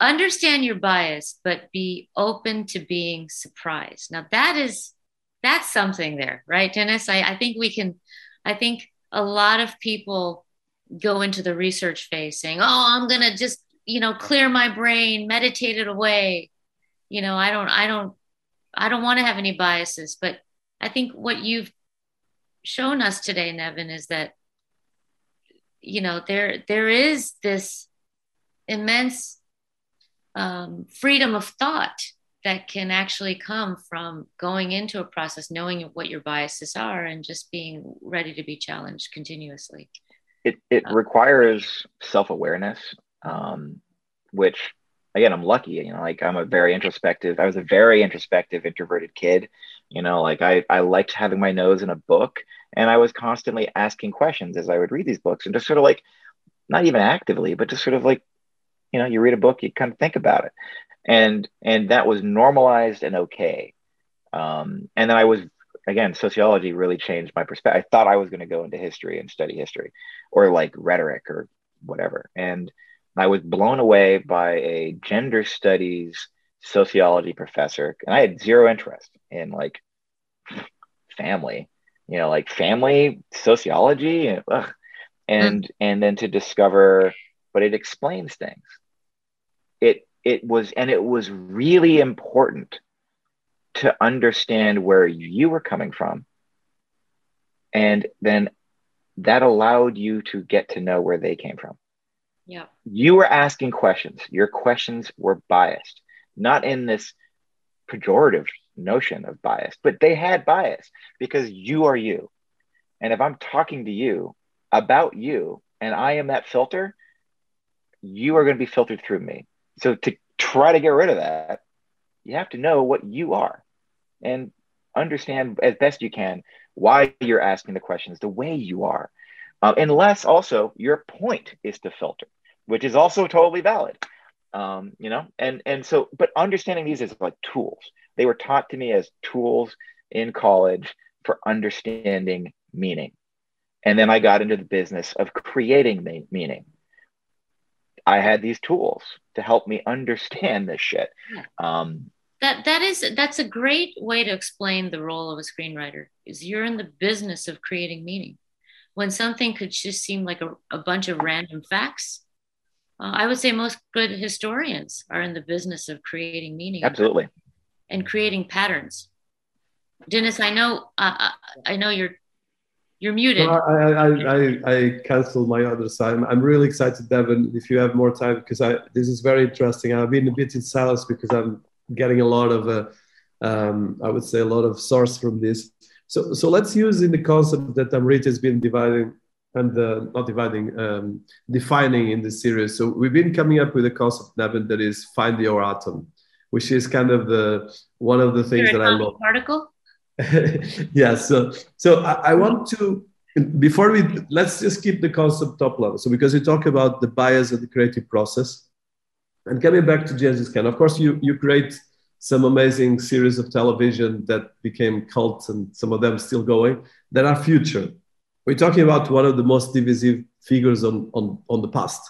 Understand your bias, but be open to being surprised. Now that is that's something there, right, Dennis? I, I think we can I think a lot of people go into the research phase saying, Oh, I'm gonna just you know clear my brain meditate it away you know i don't i don't i don't want to have any biases but i think what you've shown us today nevin is that you know there there is this immense um, freedom of thought that can actually come from going into a process knowing what your biases are and just being ready to be challenged continuously. It, it um, requires self-awareness um, which again i'm lucky you know like i'm a very introspective i was a very introspective introverted kid you know like i i liked having my nose in a book and i was constantly asking questions as i would read these books and just sort of like not even actively but just sort of like you know you read a book you kind of think about it and and that was normalized and okay um, and then i was again sociology really changed my perspective i thought i was going to go into history and study history or like rhetoric or whatever and I was blown away by a gender studies sociology professor, and I had zero interest in like family, you know, like family sociology and ugh, and mm. and then to discover, but it explains things. It it was and it was really important to understand where you were coming from. And then that allowed you to get to know where they came from. Yeah. You were asking questions. Your questions were biased, not in this pejorative notion of bias, but they had bias because you are you. And if I'm talking to you about you and I am that filter, you are going to be filtered through me. So to try to get rid of that, you have to know what you are and understand as best you can why you're asking the questions the way you are. Uh, unless also your point is to filter, which is also totally valid. Um, you know, and and so, but understanding these as like tools. They were taught to me as tools in college for understanding meaning. And then I got into the business of creating meaning. I had these tools to help me understand this shit. Um, that that is that's a great way to explain the role of a screenwriter. Is you're in the business of creating meaning. When something could just seem like a, a bunch of random facts, uh, I would say most good historians are in the business of creating meaning. Absolutely. And creating patterns. Dennis, I know uh, I know you're you're muted. I, I, I, I canceled my other side. I'm, I'm really excited, Devin, if you have more time, because I this is very interesting. I've been a bit in silence because I'm getting a lot of, uh, um, I would say, a lot of source from this. So, so let's use in the concept that Amrita has been dividing and uh, not dividing, um, defining in the series. So we've been coming up with a concept, Devin, that is find your atom, which is kind of the one of the things that I love. Particle. yeah so so I, I, want to before we let's just keep the concept top level. So because you talk about the bias of the creative process and coming back to Genghis Khan of course you you create some amazing series of television that became cult and some of them still going that are future. We're talking about one of the most divisive figures on on, on the past.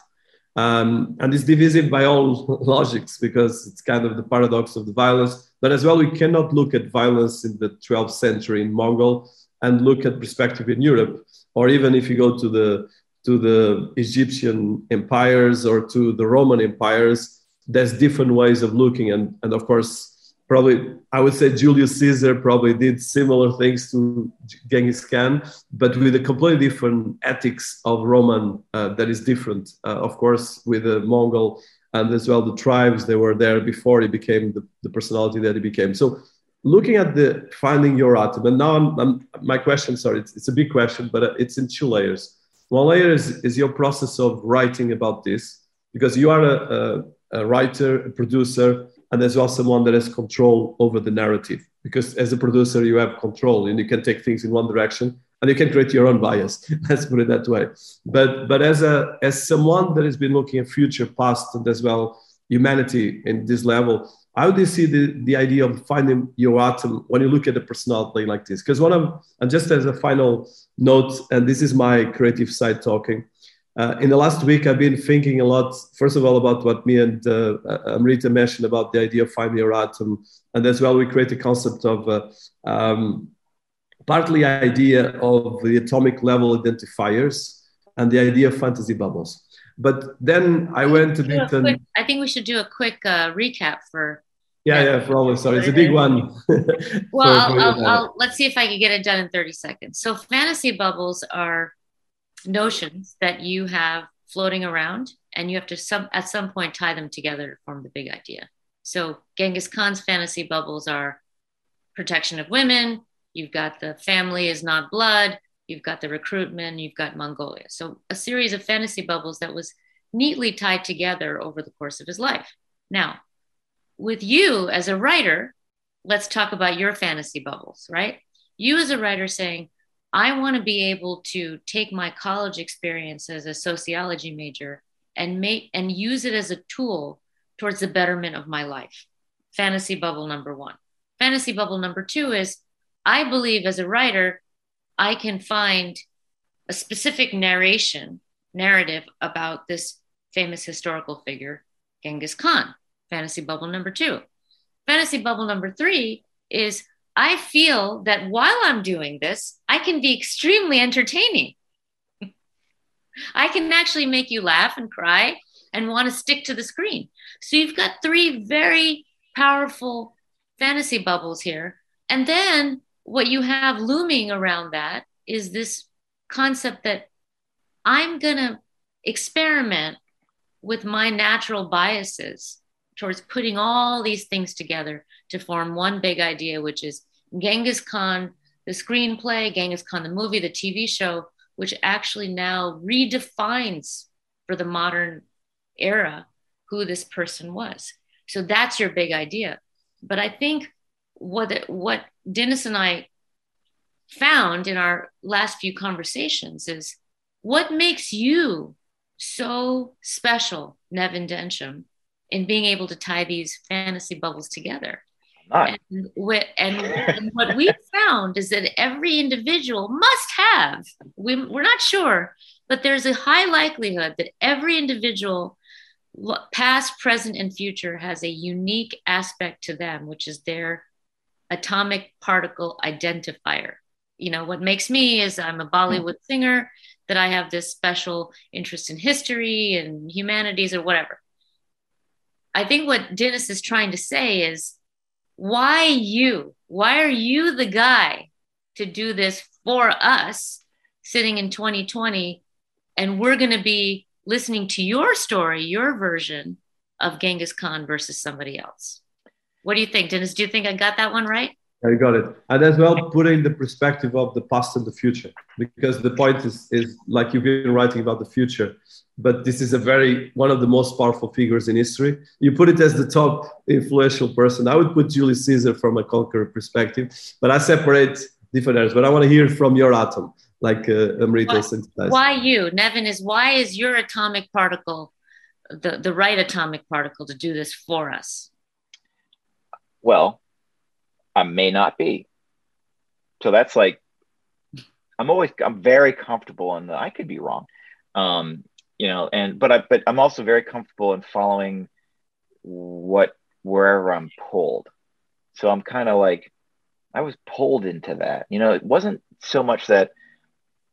Um, and it's divisive by all logics because it's kind of the paradox of the violence but as well, we cannot look at violence in the 12th century in Mongol and look at perspective in Europe, or even if you go to the to the Egyptian empires or to the Roman empires, there's different ways of looking. And, and of course, probably I would say Julius Caesar probably did similar things to Genghis Khan, but with a completely different ethics of Roman uh, that is different. Uh, of course, with the Mongol and as well the tribes that were there before he became the, the personality that he became. So looking at the finding your atom, and now I'm, I'm, my question, sorry, it's, it's, a big question, but uh, it's in two layers. One layer is, is your process of writing about this, because you are a, a, a writer, a producer, and as well someone that has control over the narrative. Because as a producer, you have control and you can take things in one direction and you can create your own bias. Let's put it that way. But but as a as someone that has been looking at future, past, and as well humanity in this level, how do you see the, the idea of finding your atom when you look at a personality like this? Because one of and just as a final note, and this is my creative side talking. Uh, in the last week, I've been thinking a lot, first of all, about what me and uh, Amrita mentioned about the idea of finding your atom. And as well, we create a concept of uh, um, partly idea of the atomic level identifiers and the idea of fantasy bubbles. But then I went to. Quick, I think we should do a quick uh, recap for. Yeah, yeah, for probably. Sorry, it's a big one. well, I'll, I'll, I'll, let's see if I can get it done in 30 seconds. So, fantasy bubbles are notions that you have floating around, and you have to some at some point tie them together to form the big idea. So, Genghis Khan's fantasy bubbles are protection of women, You've got the family is not blood. You've got the recruitment. You've got Mongolia. So a series of fantasy bubbles that was neatly tied together over the course of his life. Now, with you as a writer, let's talk about your fantasy bubbles, right? You as a writer saying, I want to be able to take my college experience as a sociology major and make and use it as a tool towards the betterment of my life. Fantasy bubble number 1. Fantasy bubble number 2 is I believe as a writer, I can find a specific narration, narrative about this famous historical figure, Genghis Khan. Fantasy bubble number two. Fantasy bubble number three is I feel that while I'm doing this, I can be extremely entertaining. I can actually make you laugh and cry and want to stick to the screen. So you've got three very powerful fantasy bubbles here. And then what you have looming around that is this concept that I'm going to experiment with my natural biases towards putting all these things together to form one big idea, which is Genghis Khan, the screenplay, Genghis Khan, the movie, the TV show, which actually now redefines for the modern era who this person was. So that's your big idea. But I think what what Dennis and I found in our last few conversations is what makes you so special, Nevin Densham, in being able to tie these fantasy bubbles together. And, what, and, and, what we found is that every individual must have, we, we're not sure, but there's a high likelihood that every individual, past, present, and future, has a unique aspect to them, which is their atomic particle identifier. You know, what makes me is I'm a Bollywood singer, that I have this special interest in history and humanities or whatever. I think what Dennis is trying to say is why you? Why are you the guy to do this for us sitting in 2020? And we're going to be listening to your story, your version of Genghis Khan versus somebody else. What do you think, Dennis? Do you think I got that one right? I got it. And as well, putting the perspective of the past and the future, because the point is, is like you've been writing about the future, but this is a very, one of the most powerful figures in history. You put it as the top influential person. I would put Julius Caesar from a conqueror perspective, but I separate different areas. But I want to hear from your atom, like uh, Amrita why, why you? Nevin is, why is your atomic particle the, the right atomic particle to do this for us? Well, I may not be. So that's like, I'm always, I'm very comfortable in that I could be wrong. Um, you know, and, but I, but I'm also very comfortable in following what, wherever I'm pulled. So I'm kind of like, I was pulled into that. You know, it wasn't so much that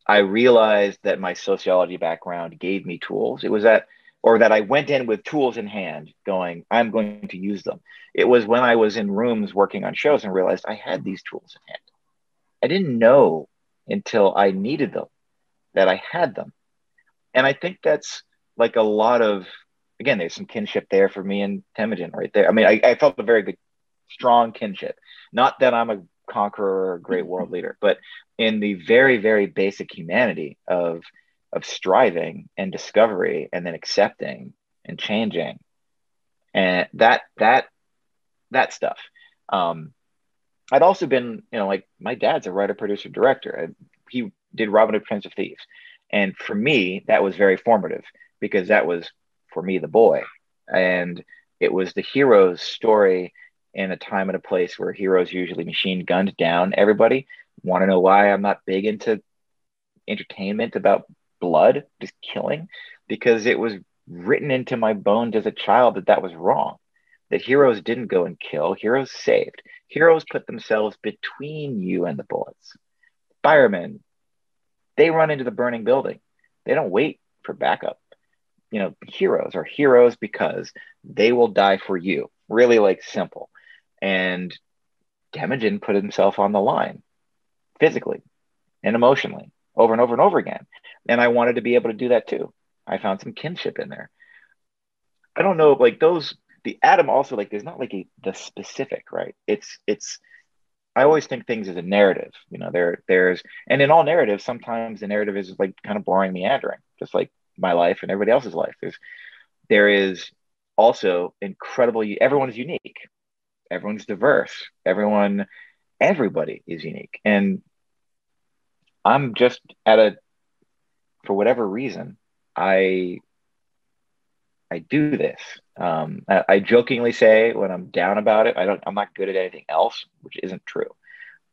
I realized that my sociology background gave me tools. It was that or that I went in with tools in hand going, I'm going to use them. It was when I was in rooms working on shows and realized I had these tools in hand. I didn't know until I needed them that I had them. And I think that's like a lot of, again, there's some kinship there for me and Temujin right there. I mean, I, I felt a very good, strong kinship. Not that I'm a conqueror or a great world leader, but in the very, very basic humanity of of striving and discovery and then accepting and changing. And that that that stuff. Um i'd also been you know like my dad's a writer producer director. He did robin hood prince of thieves. And for me that was very formative because that was for me the boy. And it was the hero's story in a time and a place where heroes usually machine gunned down everybody. Want to know why i'm not big into entertainment about blood, just killing, because it was written into my bones as a child that that was wrong. That heroes didn't go and kill, heroes saved. Heroes put themselves between you and the bullets. Firemen, they run into the burning building. They don't wait for backup. You know, heroes are heroes because they will die for you. Really, like simple. And Temujin put himself on the line physically and emotionally over and over and over again. And I wanted to be able to do that too. I found some kinship in there. I don't know, like those, the atom also like there's not like a the specific, right? It's it's I always think things as a narrative. You know, there there's and in all narratives, sometimes the narrative is like kind of boring, meandering, just like my life and everybody else's life. There's there is also incredible everyone is unique. Everyone's diverse. Everyone everybody is unique. And I'm just at a for whatever reason, I I do this. Um, I, I, jokingly say when I'm down about it, I don't. I'm not good at anything else, which isn't true.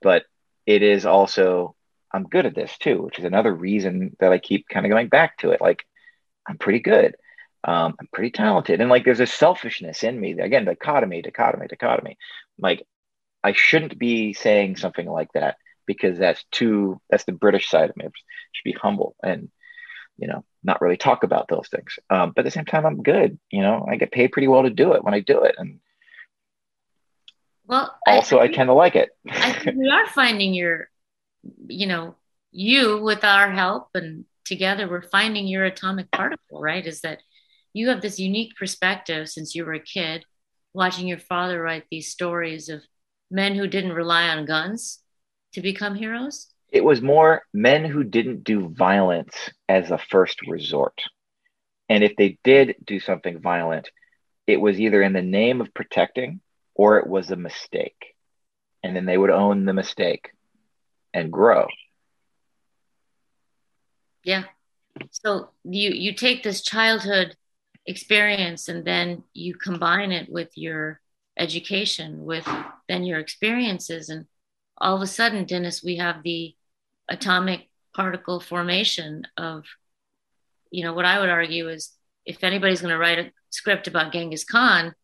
But it is also I'm good at this too, which is another reason that I keep kind of going back to it. Like I'm pretty good. Um, I'm pretty talented, and like there's a selfishness in me. Again, dichotomy, dichotomy, dichotomy. Like I shouldn't be saying something like that because that's too that's the British side of me. I should be humble and you know not really talk about those things. Um, but at the same time, I'm good. You know, I get paid pretty well to do it when I do it, and well, also I, I kind of like it. I think we are finding your, you know, you with our help and together we're finding your atomic particle. Right? Is that you have this unique perspective since you were a kid, watching your father write these stories of men who didn't rely on guns to become heroes? It was more men who didn't do violence as a first resort. And if they did do something violent, it was either in the name of protecting or it was a mistake. And then they would own the mistake and grow. Yeah. So you you take this childhood experience and then you combine it with your education with then your experiences and all of a sudden dennis we have the atomic particle formation of you know what i would argue is if anybody's going to write a script about genghis khan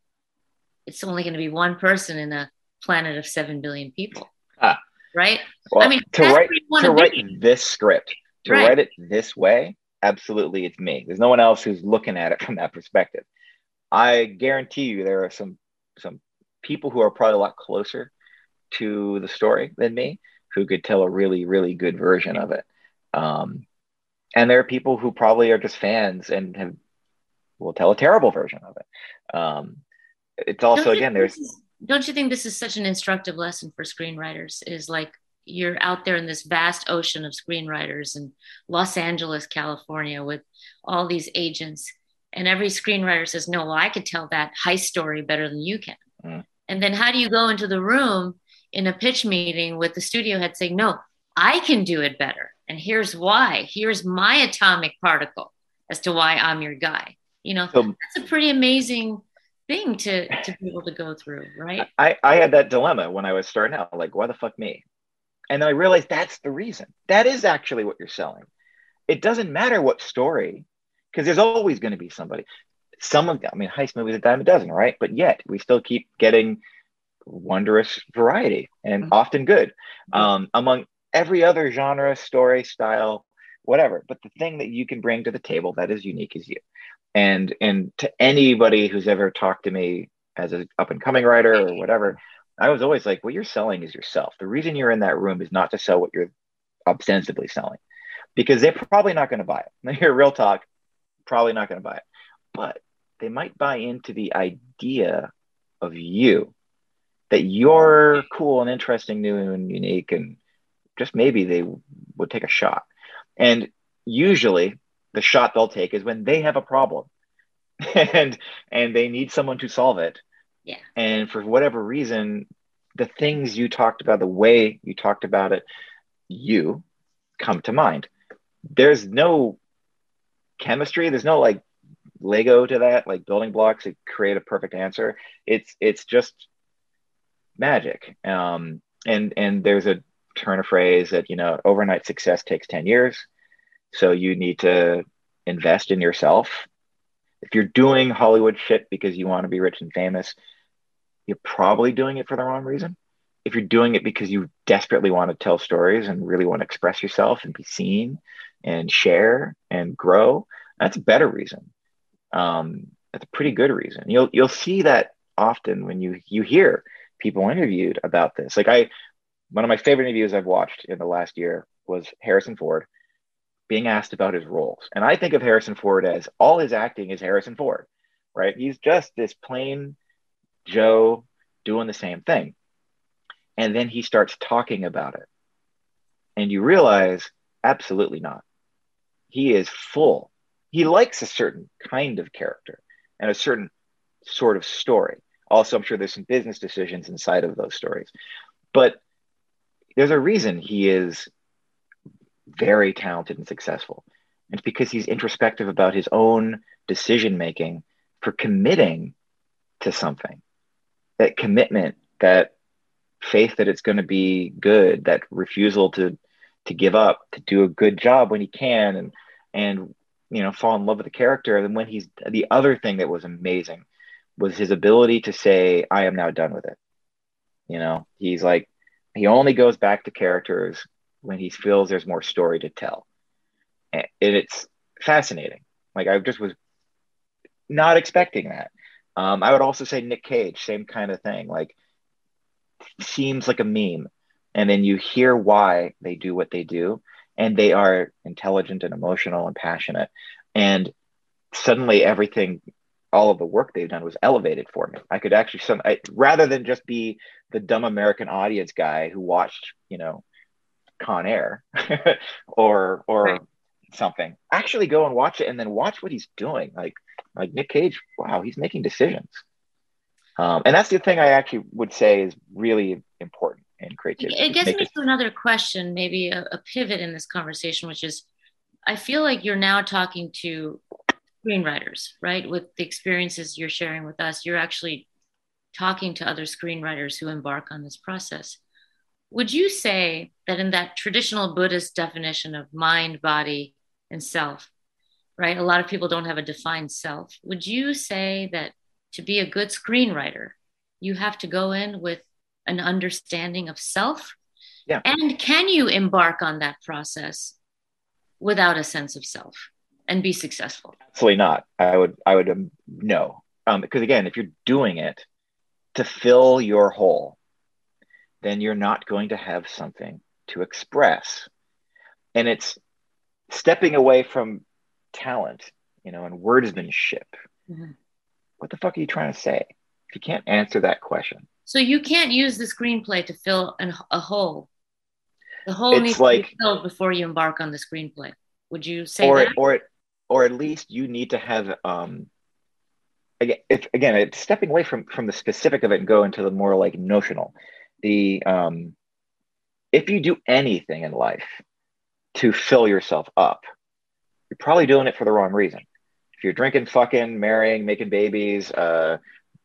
it's only going to be one person in a planet of 7 billion people. Ah, right? Well, i mean to write to write this script to right. write it this way absolutely it's me. There's no one else who's looking at it from that perspective. I guarantee you there are some some people who are probably a lot closer to the story than me who could tell a really really good version of it. Um, and there are people who probably are just fans and have will tell a terrible version of it. Um, it's also again there's is, don't you think this is such an instructive lesson for screenwriters is like you're out there in this vast ocean of screenwriters in los angeles california with all these agents and every screenwriter says no well i could tell that high story better than you can. Mm. And then how do you go into the room in a pitch meeting with the studio head saying, no, I can do it better. And here's why. Here's my atomic particle as to why I'm your guy. You know, so, that's a pretty amazing thing to, to be able to go through, right? I, I had that dilemma when I was starting out, like, why the fuck me? And then I realized that's the reason. That is actually what you're selling. It doesn't matter what story, because there's always going to be somebody some of them, I mean, heist movies a dime a dozen, right? But yet we still keep getting wondrous variety and mm-hmm. often good um, among every other genre, story, style, whatever. But the thing that you can bring to the table that is unique is you. And and to anybody who's ever talked to me as an up and coming writer or whatever, I was always like, what you're selling is yourself. The reason you're in that room is not to sell what you're ostensibly selling, because they're probably not going to buy it. Now, here, real talk, probably not going to buy it. But they might buy into the idea of you that you're cool and interesting, new and unique, and just maybe they would take a shot. And usually, the shot they'll take is when they have a problem, and and they need someone to solve it. Yeah. And for whatever reason, the things you talked about, the way you talked about it, you come to mind. There's no chemistry. There's no like Lego to that, like building blocks to create a perfect answer. It's it's just magic. Um, and and there's a turn of phrase that you know overnight success takes 10 years so you need to invest in yourself if you're doing hollywood shit because you want to be rich and famous you're probably doing it for the wrong reason if you're doing it because you desperately want to tell stories and really want to express yourself and be seen and share and grow that's a better reason um, that's a pretty good reason. You'll you'll see that often when you you hear people interviewed about this. Like I, one of my favorite interviews I've watched in the last year was Harrison Ford being asked about his roles, and I think of Harrison Ford as all his acting is Harrison Ford, right? He's just this plain Joe doing the same thing, and then he starts talking about it, and you realize absolutely not. He is full he likes a certain kind of character and a certain sort of story. Also, I'm sure there's some business decisions inside of those stories, but there's a reason he is very talented and successful. It's because he's introspective about his own decision making for committing to something. That commitment, that faith that it's going to be good, that refusal to to give up, to do a good job when he can, and and you know fall in love with the character and when he's the other thing that was amazing was his ability to say i am now done with it You know, he's like, he only goes back to characters when he feels there's more story to tell. And it's fascinating. Like I just was not expecting that. Um, I would also say Nick Cage, same kind of thing. Like seems like a meme, and then you hear why they do what they do, and they are intelligent and emotional and passionate, and suddenly everything all of the work they've done was elevated for me. I could actually some I, rather than just be the dumb American audience guy who watched, you know, Con Air or or right. something. Actually go and watch it and then watch what he's doing. Like like Nick Cage, wow, he's making decisions. Um, and that's the thing I actually would say is really important in creativity. It gets me to another question, maybe a, a pivot in this conversation, which is I feel like you're now talking to screenwriters, right? With the experiences you're sharing with us, you're actually talking to other screenwriters who embark on this process. Would you say that in that traditional Buddhist definition of mind, body, and self, right? A lot of people don't have a defined self. Would you say that to be a good screenwriter, you have to go in with an understanding of self? Yeah. And can you embark on that process without a sense of self? And be successful? Absolutely not. I would, I would um, no, um, because again, if you're doing it to fill your hole, then you're not going to have something to express, and it's stepping away from talent, you know, and wordsmanship. Mm-hmm. What the fuck are you trying to say? If you can't answer that question, so you can't use the screenplay to fill an, a hole. The hole it's needs like, to be filled before you embark on the screenplay. Would you say or that? or it or at least you need to have um again again it's stepping away from from the specific of it and go into the more like notional. The um if you do anything in life to fill yourself up you're probably doing it for the wrong reason. If you're drinking fucking marrying making babies uh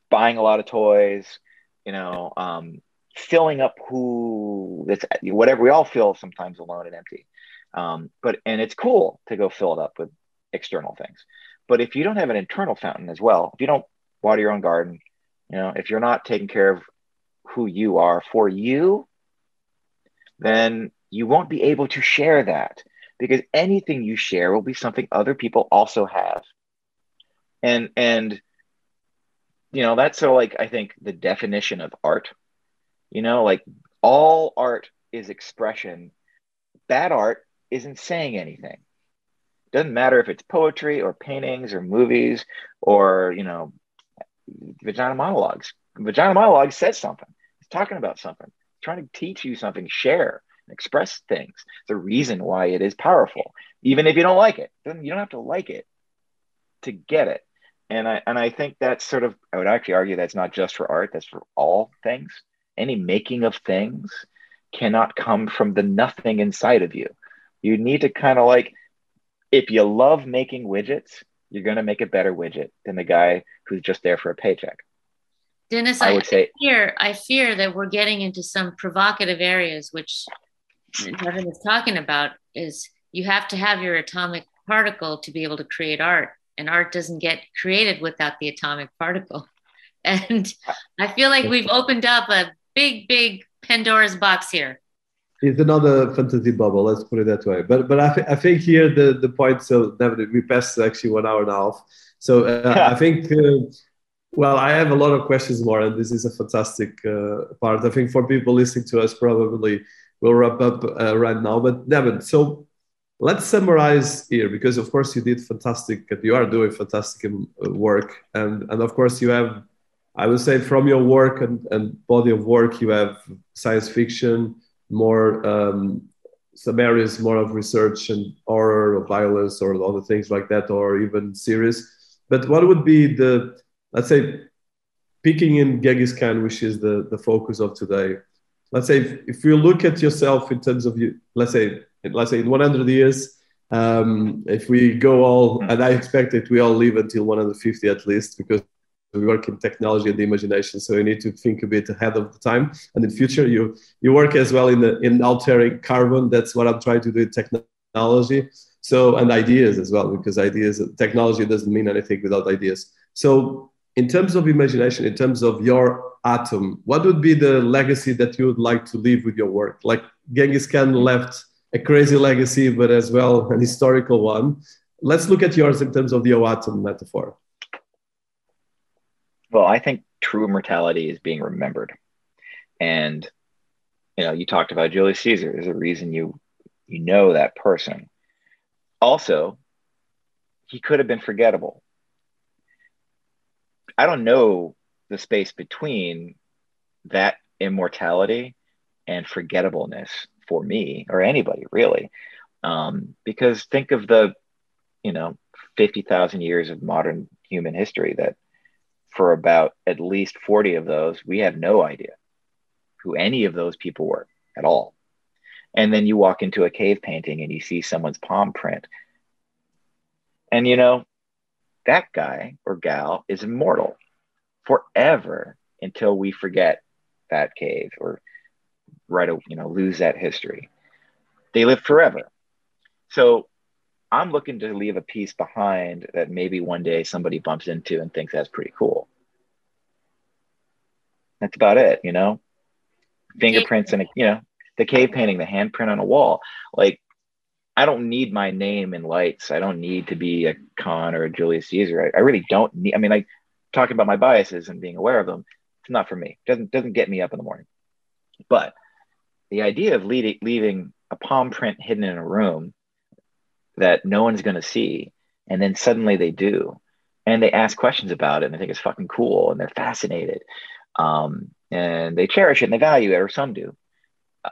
buying a lot of toys you know um filling up who that's whatever we all feel sometimes alone and empty. Um, but and it's cool to go fill it up with external things. But if you don't have an internal fountain as well, if you don't water your own garden, you know, if you're not taking care of who you are for you, then you won't be able to share that because anything you share will be something other people also have. And and you know, that's so like I think the definition of art. You know, like all art is expression. Bad art isn't saying anything doesn't matter if it's poetry or paintings or movies or you know vagina monologues. Vagina monologues says something. It's talking about something. It's trying to teach you something share express things. The reason why it is powerful. Even if you don't like it then you don't have to like it to get it. And i and i think that's sort of i would actually argue that's not just for art that's for all things. Any making of things cannot come from the nothing inside of you. You need to kind of like if you love making widgets, you're going to make a better widget than the guy who's just there for a paycheck. Dennis, I, I would say I fear, I fear that we're getting into some provocative areas, which Nevin is talking about. Is you have to have your atomic particle to be able to create art, and art doesn't get created without the atomic particle. And I feel like we've opened up a big, big Pandora's box here it's another fantasy bubble. Let's put it that way. But but I, th- I think here the the point. So David, we passed actually one hour and a half. So uh, I think. Uh, well, I have a lot of questions more, and this is a fantastic uh, part. I think for people listening to us, probably we'll wrap up uh, right now. But Devin, so let's summarize here because, of course, you did fantastic. You are doing fantastic um, work, and and of course, you have. I would say from your work and, and body of work, you have science fiction, more um, some areas more of research and horror or violence or other things like that, or even series. But what would be the, let's say, picking in Genghis Khan, which is the, the focus of today. Let's say if, if you look at yourself in terms of you, let's say, let's say in 100 years, um, if we go all, and I expect that we all live until 150 at least, because we work in technology and the imagination so you need to think a bit ahead of the time and in future you you work as well in the, in altering carbon that's what i'm trying to do technology so and ideas as well because ideas technology doesn't mean anything without ideas so in terms of imagination, in terms of your atom, what would be the legacy that you would like to leave with your work? Like Genghis Khan left a crazy legacy, but as well an historical one. Let's look at yours in terms of the atom metaphor. Well, I think true immortality is being remembered. And you know, you talked about Julius Caesar. There's a reason you you know that person. Also, he could have been forgettable. I don't know the space between that immortality and forgettableness for me or anybody really. Um, because think of the, you know, 50,000 years of modern human history that for about at least 40 of those, we have no idea who any of those people were at all. And then you walk into a cave painting and you see someone's palm print. And you know, that guy or gal is immortal forever until we forget that cave or right you know, lose that history. They live forever. So I'm looking to leave a piece behind that maybe one day somebody bumps into and thinks that's pretty cool. That's about it, you know. Fingerprints and you know the cave painting, the handprint on a wall. Like I don't need my name in lights. I don't need to be a Khan or a Julius Caesar. I, I really don't need. I mean, like talking about my biases and being aware of them. It's not for me. It doesn't doesn't get me up in the morning. But the idea of leading, leaving a palm print hidden in a room that no one's going to see, and then suddenly they do, and they ask questions about it, and they think it's fucking cool, and they're fascinated, um, and they cherish it and they value it, or some do. Uh,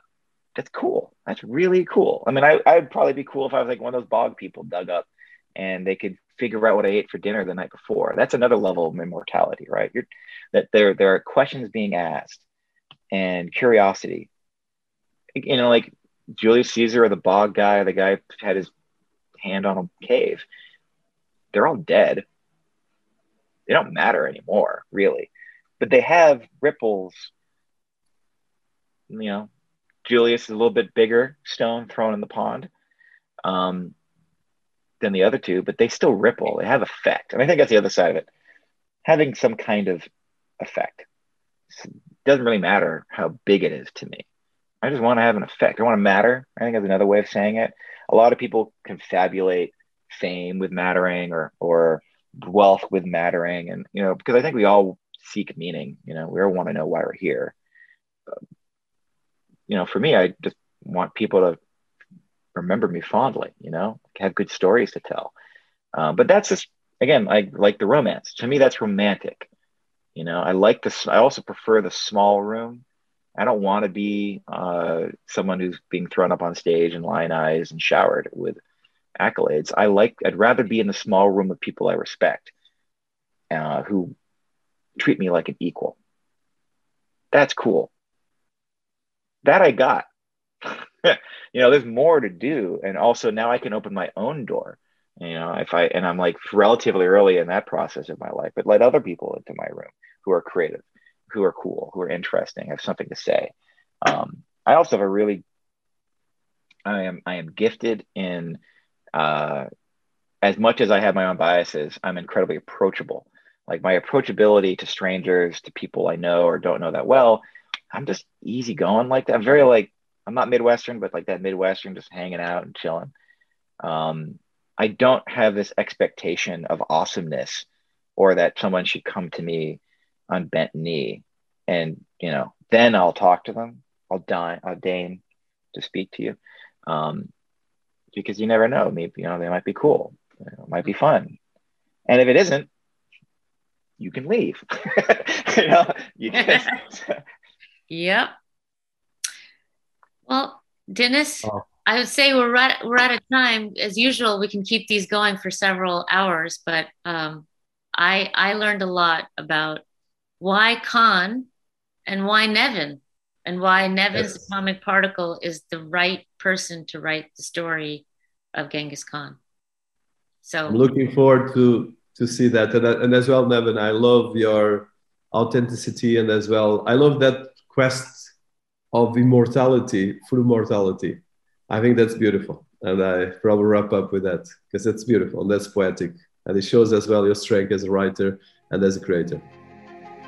that's cool. That's really cool. I mean, I, I'd probably be cool if I was like one of those bog people dug up and they could figure out what I ate for dinner the night before. That's another level of immortality, right? You're, that there there are questions being asked and curiosity. You know, like Julius Caesar or the bog guy, the guy had his hand on a cave. They're all dead. They don't matter anymore, really. But they have ripples. You know, Julius is a little bit bigger stone thrown in the pond. Um, than the other two, but they still ripple. They have effect. And I think that's the other side of it. Having some kind of effect. It doesn't really matter how big it is to me. I just want to have an effect. I want to matter. I think that's another way of saying it. A lot of people confabulate fame with mattering or or wealth with mattering. And you know, because I think we all seek meaning. You know, we all want to know why we're here. you know, for me, I just want people to remember me fondly, you know, have good stories to tell. Um, but that's just, again, I like the romance. To me, that's romantic. You know, I like this. I also prefer the small room. I don't want to be uh, someone who's being thrown up on stage and lionized and showered with accolades. I like, I'd rather be in the small room of people I respect uh, who treat me like an equal. That's cool. That I got. you know, there's more to do. And also now I can open my own door. You know, if I and I'm like relatively early in that process of my life, but let other people into my room who are creative, who are cool, who are interesting, have something to say. Um, I also have a really I am I am gifted in uh, as much as I have my own biases, I'm incredibly approachable. Like my approachability to strangers, to people I know or don't know that well, I'm just easygoing like that. I'm very like I'm not Midwestern, but like that Midwestern, just hanging out and chilling. Um, I don't have this expectation of awesomeness or that someone should come to me on bent knee and, you know, then I'll talk to them. I'll dine, I'll deign to speak to you. Um, because you never know. Maybe, you know, they might be cool. You know, it might be fun. And if it isn't, you can leave. you know, you just... yep. Well, Dennis, oh. I would say we're right, we're out of time. As usual, we can keep these going for several hours, but um, I I learned a lot about why Khan and why Nevin and why Nevin's yes. atomic particle is the right person to write the story of Genghis Khan. So I'm looking forward to to see that, and, and as well, Nevin, I love your authenticity, and as well, I love that quest of immortality through mortality. I think that's beautiful. And I probably wrap up with that because it's beautiful and that's poetic. And it shows as well your strength as a writer and as a creator.